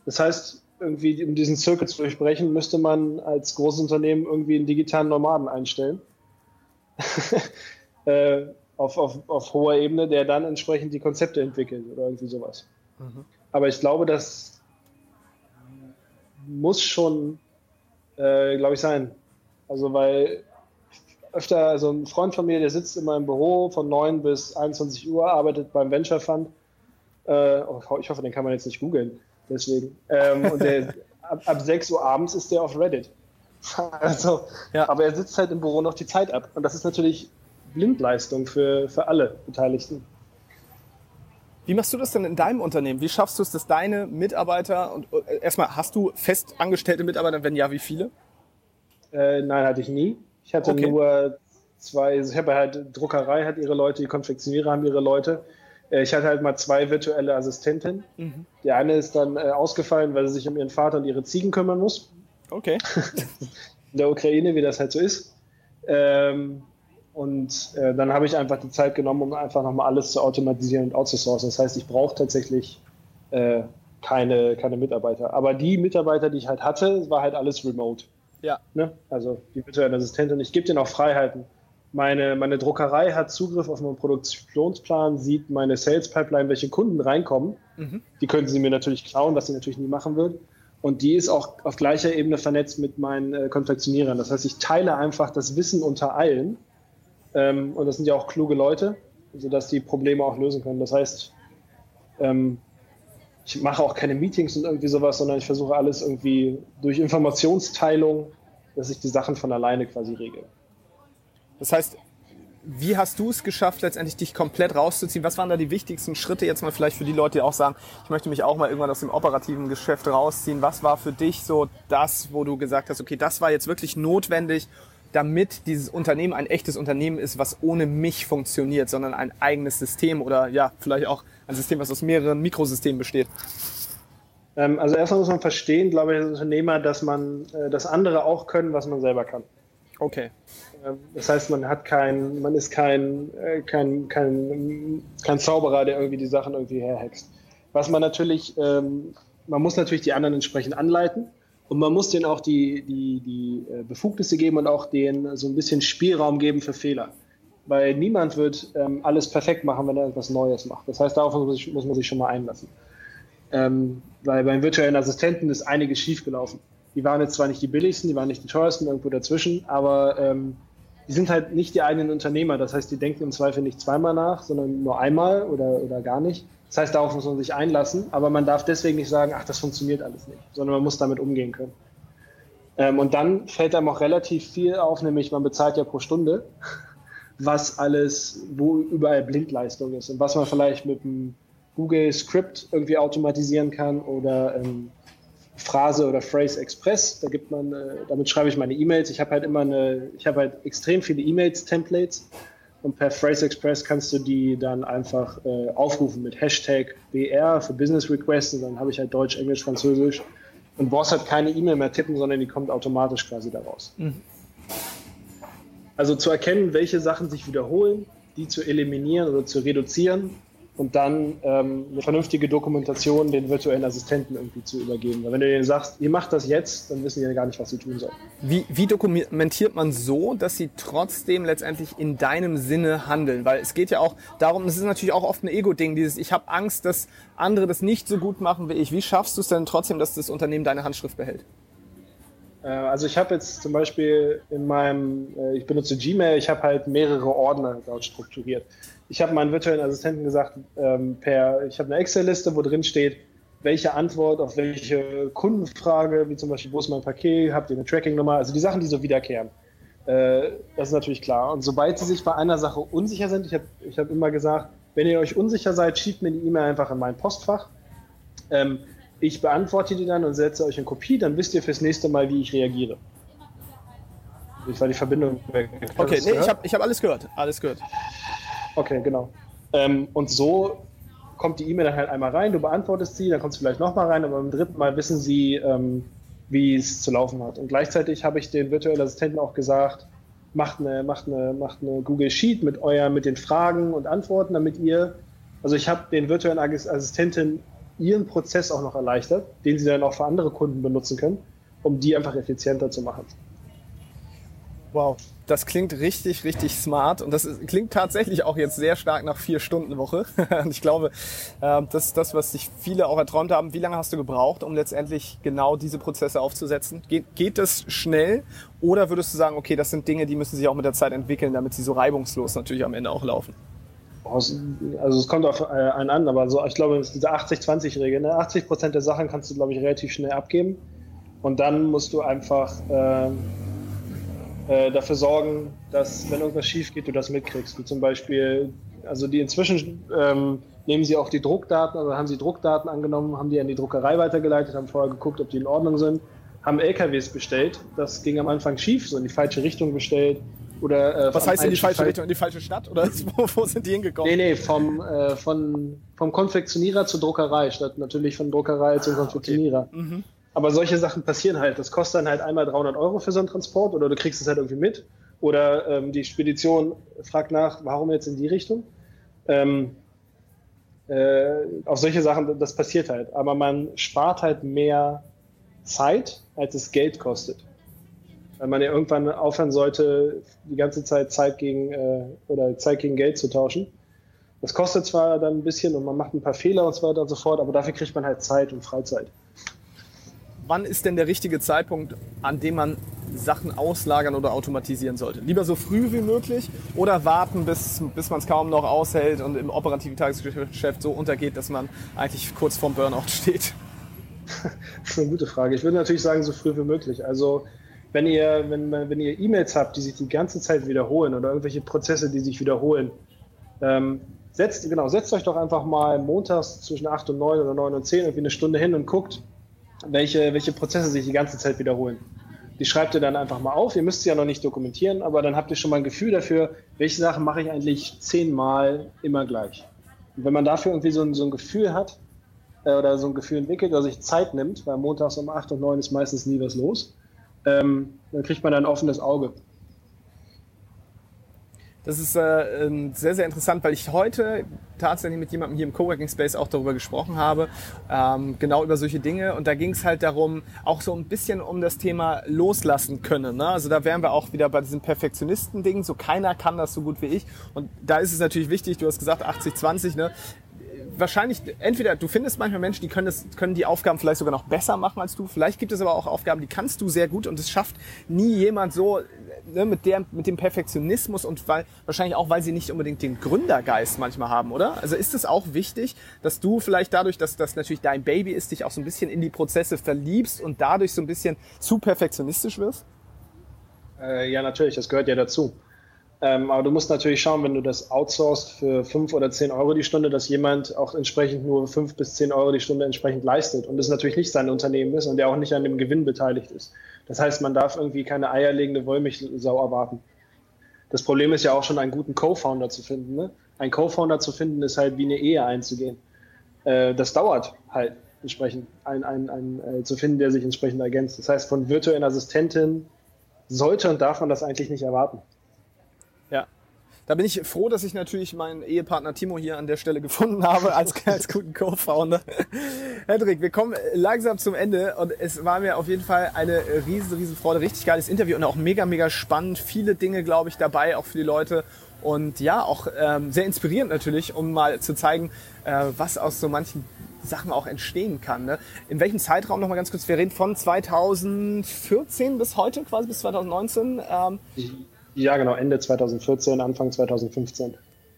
Das heißt, irgendwie, um diesen Zirkel zu durchbrechen, müsste man als großes Unternehmen irgendwie einen digitalen Nomaden einstellen. äh, auf, auf, auf hoher Ebene, der dann entsprechend die Konzepte entwickelt oder irgendwie sowas. Mhm. Aber ich glaube, das muss schon, äh, glaube ich, sein. Also, weil öfter, also ein Freund von mir, der sitzt in meinem Büro von 9 bis 21 Uhr, arbeitet beim Venture Fund. Äh, oh, ich hoffe, den kann man jetzt nicht googeln. Deswegen. Ähm, und der, ab, ab 6 Uhr abends ist der auf Reddit. Also, ja. aber er sitzt halt im Büro noch die Zeit ab. Und das ist natürlich Blindleistung für, für alle Beteiligten. Wie machst du das denn in deinem Unternehmen? Wie schaffst du es, dass deine Mitarbeiter und äh, erstmal hast du festangestellte Mitarbeiter? Wenn ja, wie viele? Äh, nein, hatte ich nie. Ich hatte okay. nur zwei. Ich habe halt Druckerei hat ihre Leute, die Konfektionierer haben ihre Leute. Äh, ich hatte halt mal zwei virtuelle Assistenten. Mhm. Die eine ist dann äh, ausgefallen, weil sie sich um ihren Vater und ihre Ziegen kümmern muss. Okay. in der Ukraine, wie das halt so ist. Ähm, und äh, dann habe ich einfach die Zeit genommen, um einfach nochmal alles zu automatisieren und outzusourcen. Das heißt, ich brauche tatsächlich keine, keine Mitarbeiter. Aber die Mitarbeiter, die ich halt hatte, war halt alles remote. Ja. Ne? Also die virtuellen Assistenten. Ich gebe denen auch Freiheiten. Meine, meine Druckerei hat Zugriff auf meinen Produktionsplan, sieht meine Sales Pipeline, welche Kunden reinkommen. Mhm. Die könnten sie mir natürlich klauen, was sie natürlich nie machen wird. Und die ist auch auf gleicher Ebene vernetzt mit meinen äh, Konfektionierern. Das heißt, ich teile einfach das Wissen unter allen ähm, und das sind ja auch kluge Leute, sodass die Probleme auch lösen können. Das heißt, ähm, ich mache auch keine Meetings und irgendwie sowas, sondern ich versuche alles irgendwie durch Informationsteilung, dass ich die Sachen von alleine quasi regle. Das heißt, wie hast du es geschafft, letztendlich dich komplett rauszuziehen? Was waren da die wichtigsten Schritte jetzt mal vielleicht für die Leute, die auch sagen, ich möchte mich auch mal irgendwann aus dem operativen Geschäft rausziehen? Was war für dich so das, wo du gesagt hast, okay, das war jetzt wirklich notwendig, damit dieses Unternehmen ein echtes Unternehmen ist, was ohne mich funktioniert, sondern ein eigenes System oder ja, vielleicht auch ein System, was aus mehreren Mikrosystemen besteht? Ähm, also erstmal muss man verstehen, glaube ich, als Unternehmer, dass man, äh, dass andere auch können, was man selber kann. Okay. Ähm, das heißt, man hat kein, man ist kein, äh, kein, kein, kein Zauberer, der irgendwie die Sachen irgendwie herhext. Was man natürlich, ähm, man muss natürlich die anderen entsprechend anleiten. Und man muss denen auch die, die, die äh, Befugnisse geben und auch denen so ein bisschen Spielraum geben für Fehler. Weil niemand wird ähm, alles perfekt machen, wenn er etwas Neues macht. Das heißt, darauf muss, muss man sich schon mal einlassen. Ähm, weil beim virtuellen Assistenten ist einiges schiefgelaufen. Die waren jetzt zwar nicht die billigsten, die waren nicht die teuersten, irgendwo dazwischen, aber ähm, die sind halt nicht die eigenen Unternehmer. Das heißt, die denken im Zweifel nicht zweimal nach, sondern nur einmal oder, oder gar nicht. Das heißt, darauf muss man sich einlassen, aber man darf deswegen nicht sagen, ach, das funktioniert alles nicht, sondern man muss damit umgehen können. Ähm, und dann fällt einem auch relativ viel auf, nämlich man bezahlt ja pro Stunde, was alles, wo überall Blindleistung ist und was man vielleicht mit einem Google Script irgendwie automatisieren kann oder ähm, Phrase oder Phrase Express. Da gibt man, äh, damit schreibe ich meine E-Mails. Ich habe halt immer eine, ich habe halt extrem viele E-Mails-Templates und per Phrase Express kannst du die dann einfach äh, aufrufen mit Hashtag BR für Business Requests und dann habe ich halt Deutsch, Englisch, Französisch und brauchst halt keine E-Mail mehr tippen, sondern die kommt automatisch quasi daraus. Mhm. Also zu erkennen, welche Sachen sich wiederholen, die zu eliminieren oder zu reduzieren und dann ähm, eine vernünftige Dokumentation den virtuellen Assistenten irgendwie zu übergeben. Weil wenn du denen sagst, ihr macht das jetzt, dann wissen die ja gar nicht, was sie tun sollen. Wie, wie dokumentiert man so, dass sie trotzdem letztendlich in deinem Sinne handeln? Weil es geht ja auch darum, es ist natürlich auch oft ein Ego-Ding, dieses ich habe Angst, dass andere das nicht so gut machen wie ich. Wie schaffst du es denn trotzdem, dass das Unternehmen deine Handschrift behält? Äh, also ich habe jetzt zum Beispiel in meinem, äh, ich benutze Gmail, ich habe halt mehrere Ordner dort strukturiert ich habe meinen virtuellen Assistenten gesagt, ähm, per, ich habe eine Excel-Liste, wo drin steht, welche Antwort auf welche Kundenfrage, wie zum Beispiel, wo ist mein Paket, habt ihr eine Tracking-Nummer, also die Sachen, die so wiederkehren. Äh, das ist natürlich klar. Und sobald Sie sich bei einer Sache unsicher sind, ich habe ich hab immer gesagt, wenn ihr euch unsicher seid, schiebt mir die E-Mail einfach in mein Postfach. Ähm, ich beantworte die dann und setze euch in Kopie, dann wisst ihr fürs nächste Mal, wie ich reagiere. Ich war die Verbindung weg. Okay, nee, ich habe ich hab alles gehört. Alles gehört. Okay, genau. Ähm, und so kommt die E-Mail dann halt einmal rein, du beantwortest sie, dann kommt sie vielleicht nochmal rein, aber beim dritten Mal wissen sie, ähm, wie es zu laufen hat. Und gleichzeitig habe ich den virtuellen Assistenten auch gesagt, macht eine, macht eine, macht eine Google Sheet mit euer, mit den Fragen und Antworten, damit ihr, also ich habe den virtuellen Assistenten ihren Prozess auch noch erleichtert, den sie dann auch für andere Kunden benutzen können, um die einfach effizienter zu machen. Wow, das klingt richtig, richtig smart und das ist, klingt tatsächlich auch jetzt sehr stark nach vier Stunden Woche. und ich glaube, äh, das ist das, was sich viele auch erträumt haben. Wie lange hast du gebraucht, um letztendlich genau diese Prozesse aufzusetzen? Geht, geht das schnell oder würdest du sagen, okay, das sind Dinge, die müssen sich auch mit der Zeit entwickeln, damit sie so reibungslos natürlich am Ende auch laufen? Also es kommt auf äh, einen an, aber so, ich glaube, es ist diese 80-20-Regel. Ne? 80 Prozent der Sachen kannst du, glaube ich, relativ schnell abgeben. Und dann musst du einfach äh, äh, dafür sorgen, dass, wenn irgendwas schief geht, du das mitkriegst. Wie zum Beispiel, also die inzwischen ähm, nehmen sie auch die Druckdaten, also haben sie Druckdaten angenommen, haben die an die Druckerei weitergeleitet, haben vorher geguckt, ob die in Ordnung sind, haben LKWs bestellt. Das ging am Anfang schief, so in die falsche Richtung bestellt. Oder, äh, Was heißt in die falsche Richtung? In die falsche Stadt? Oder wo, wo sind die hingekommen? Nee, nee, vom, äh, von, vom Konfektionierer zur Druckerei, statt natürlich von Druckerei zum ah, Konfektionierer. Okay. Mhm. Aber solche Sachen passieren halt. Das kostet dann halt einmal 300 Euro für so einen Transport oder du kriegst es halt irgendwie mit. Oder ähm, die Spedition fragt nach, warum jetzt in die Richtung. Ähm, äh, auf solche Sachen, das passiert halt. Aber man spart halt mehr Zeit, als es Geld kostet. Weil man ja irgendwann aufhören sollte, die ganze Zeit Zeit gegen äh, oder Zeit gegen Geld zu tauschen. Das kostet zwar dann ein bisschen und man macht ein paar Fehler und so weiter und so fort, aber dafür kriegt man halt Zeit und Freizeit wann ist denn der richtige Zeitpunkt, an dem man Sachen auslagern oder automatisieren sollte? Lieber so früh wie möglich oder warten, bis, bis man es kaum noch aushält und im operativen Tagesgeschäft so untergeht, dass man eigentlich kurz vorm Burnout steht? Das ist eine gute Frage. Ich würde natürlich sagen, so früh wie möglich. Also wenn ihr, wenn, wenn ihr E-Mails habt, die sich die ganze Zeit wiederholen oder irgendwelche Prozesse, die sich wiederholen, ähm, setzt, genau, setzt euch doch einfach mal montags zwischen 8 und 9 oder 9 und 10 irgendwie eine Stunde hin und guckt, welche, welche Prozesse sich die ganze Zeit wiederholen. Die schreibt ihr dann einfach mal auf. Ihr müsst sie ja noch nicht dokumentieren, aber dann habt ihr schon mal ein Gefühl dafür, welche Sachen mache ich eigentlich zehnmal immer gleich. Und wenn man dafür irgendwie so ein, so ein Gefühl hat äh, oder so ein Gefühl entwickelt, oder sich Zeit nimmt, weil montags um 8 und 9 ist meistens nie was los, ähm, dann kriegt man ein offenes Auge. Das ist äh, ähm, sehr, sehr interessant, weil ich heute tatsächlich mit jemandem hier im Coworking Space auch darüber gesprochen habe, ähm, genau über solche Dinge. Und da ging es halt darum, auch so ein bisschen um das Thema loslassen können. Ne? Also da wären wir auch wieder bei diesem Perfektionisten-Ding. So keiner kann das so gut wie ich. Und da ist es natürlich wichtig, du hast gesagt 80-20, ne? wahrscheinlich, entweder du findest manchmal Menschen, die können, das, können die Aufgaben vielleicht sogar noch besser machen als du. Vielleicht gibt es aber auch Aufgaben, die kannst du sehr gut und es schafft nie jemand so ne, mit, der, mit dem Perfektionismus und weil, wahrscheinlich auch, weil sie nicht unbedingt den Gründergeist manchmal haben, oder? Also ist es auch wichtig, dass du vielleicht dadurch, dass das natürlich dein Baby ist, dich auch so ein bisschen in die Prozesse verliebst und dadurch so ein bisschen zu perfektionistisch wirst? Äh, ja, natürlich, das gehört ja dazu. Ähm, aber du musst natürlich schauen, wenn du das outsourcest für 5 oder 10 Euro die Stunde, dass jemand auch entsprechend nur 5 bis 10 Euro die Stunde entsprechend leistet und es natürlich nicht sein Unternehmen ist und der auch nicht an dem Gewinn beteiligt ist. Das heißt, man darf irgendwie keine eierlegende Wollmilchsau erwarten. Das Problem ist ja auch schon, einen guten Co-Founder zu finden. Ne? Ein Co-Founder zu finden, ist halt wie eine Ehe einzugehen. Äh, das dauert halt entsprechend, einen, einen, einen äh, zu finden, der sich entsprechend ergänzt. Das heißt, von virtuellen Assistentin sollte und darf man das eigentlich nicht erwarten. Da bin ich froh, dass ich natürlich meinen Ehepartner Timo hier an der Stelle gefunden habe als, als guten Co-Founder. Hendrik, wir kommen langsam zum Ende und es war mir auf jeden Fall eine riesen, riesen Freude. Richtig geiles Interview und auch mega, mega spannend. Viele Dinge, glaube ich, dabei, auch für die Leute. Und ja, auch ähm, sehr inspirierend natürlich, um mal zu zeigen, äh, was aus so manchen Sachen auch entstehen kann. Ne? In welchem Zeitraum nochmal ganz kurz? Wir reden von 2014 bis heute, quasi bis 2019. Ähm, ja, genau, Ende 2014, Anfang 2015.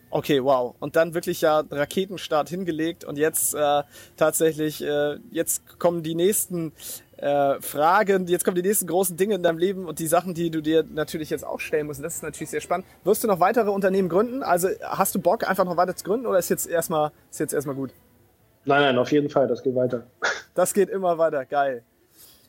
Okay, wow. Und dann wirklich ja Raketenstart hingelegt und jetzt äh, tatsächlich, äh, jetzt kommen die nächsten äh, Fragen, jetzt kommen die nächsten großen Dinge in deinem Leben und die Sachen, die du dir natürlich jetzt auch stellen musst. Und das ist natürlich sehr spannend. Wirst du noch weitere Unternehmen gründen? Also hast du Bock, einfach noch weiter zu gründen oder ist jetzt erstmal, ist jetzt erstmal gut? Nein, nein, auf jeden Fall, das geht weiter. Das geht immer weiter, geil.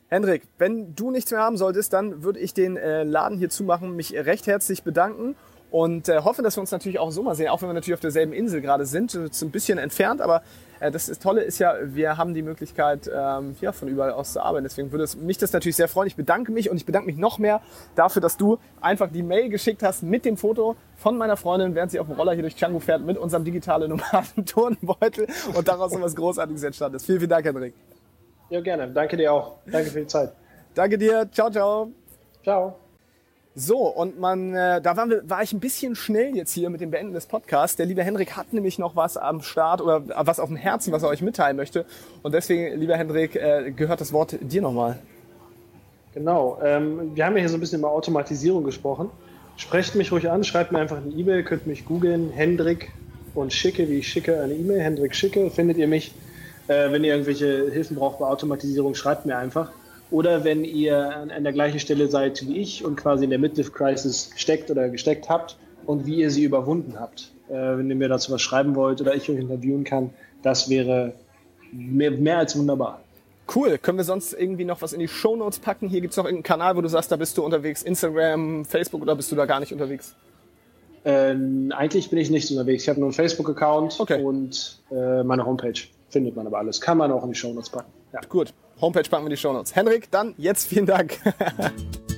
Hendrik, wenn du nichts mehr haben solltest, dann würde ich den äh, Laden hier zumachen, mich recht herzlich bedanken und äh, hoffe, dass wir uns natürlich auch so mal sehen, auch wenn wir natürlich auf derselben Insel gerade sind, ist ein bisschen entfernt, aber äh, das ist, Tolle ist ja, wir haben die Möglichkeit, ähm, ja, von überall aus zu arbeiten. Deswegen würde es mich das natürlich sehr freuen. Ich bedanke mich und ich bedanke mich noch mehr dafür, dass du einfach die Mail geschickt hast mit dem Foto von meiner Freundin, während sie auf dem Roller hier durch Django fährt, mit unserem digitalen Nomaden-Turnbeutel und daraus so was Großartiges entstanden ist. Vielen, vielen Dank, Hendrik. Ja, gerne. Danke dir auch. Danke für die Zeit. Danke dir. Ciao, ciao. Ciao. So, und man, äh, da waren wir, war ich ein bisschen schnell jetzt hier mit dem Beenden des Podcasts. Der liebe Hendrik hat nämlich noch was am Start oder was auf dem Herzen, was er euch mitteilen möchte. Und deswegen, lieber Hendrik, äh, gehört das Wort dir nochmal. Genau. Ähm, wir haben ja hier so ein bisschen über Automatisierung gesprochen. Sprecht mich ruhig an, schreibt mir einfach eine E-Mail, könnt mich googeln, Hendrik und schicke, wie ich schicke, eine E-Mail, Hendrik schicke, findet ihr mich. Äh, wenn ihr irgendwelche Hilfen braucht bei Automatisierung, schreibt mir einfach. Oder wenn ihr an, an der gleichen Stelle seid wie ich und quasi in der Midlife Crisis steckt oder gesteckt habt und wie ihr sie überwunden habt. Äh, wenn ihr mir dazu was schreiben wollt oder ich euch interviewen kann, das wäre mehr, mehr als wunderbar. Cool. Können wir sonst irgendwie noch was in die Show Notes packen? Hier gibt es noch irgendeinen Kanal, wo du sagst, da bist du unterwegs. Instagram, Facebook oder bist du da gar nicht unterwegs? Ähm, eigentlich bin ich nicht unterwegs. Ich habe nur einen Facebook-Account okay. und äh, meine Homepage. Findet man aber alles. Kann man auch in die Show Notes packen. Ja. Gut. Homepage packen wir in die Show Notes. Henrik, dann jetzt vielen Dank.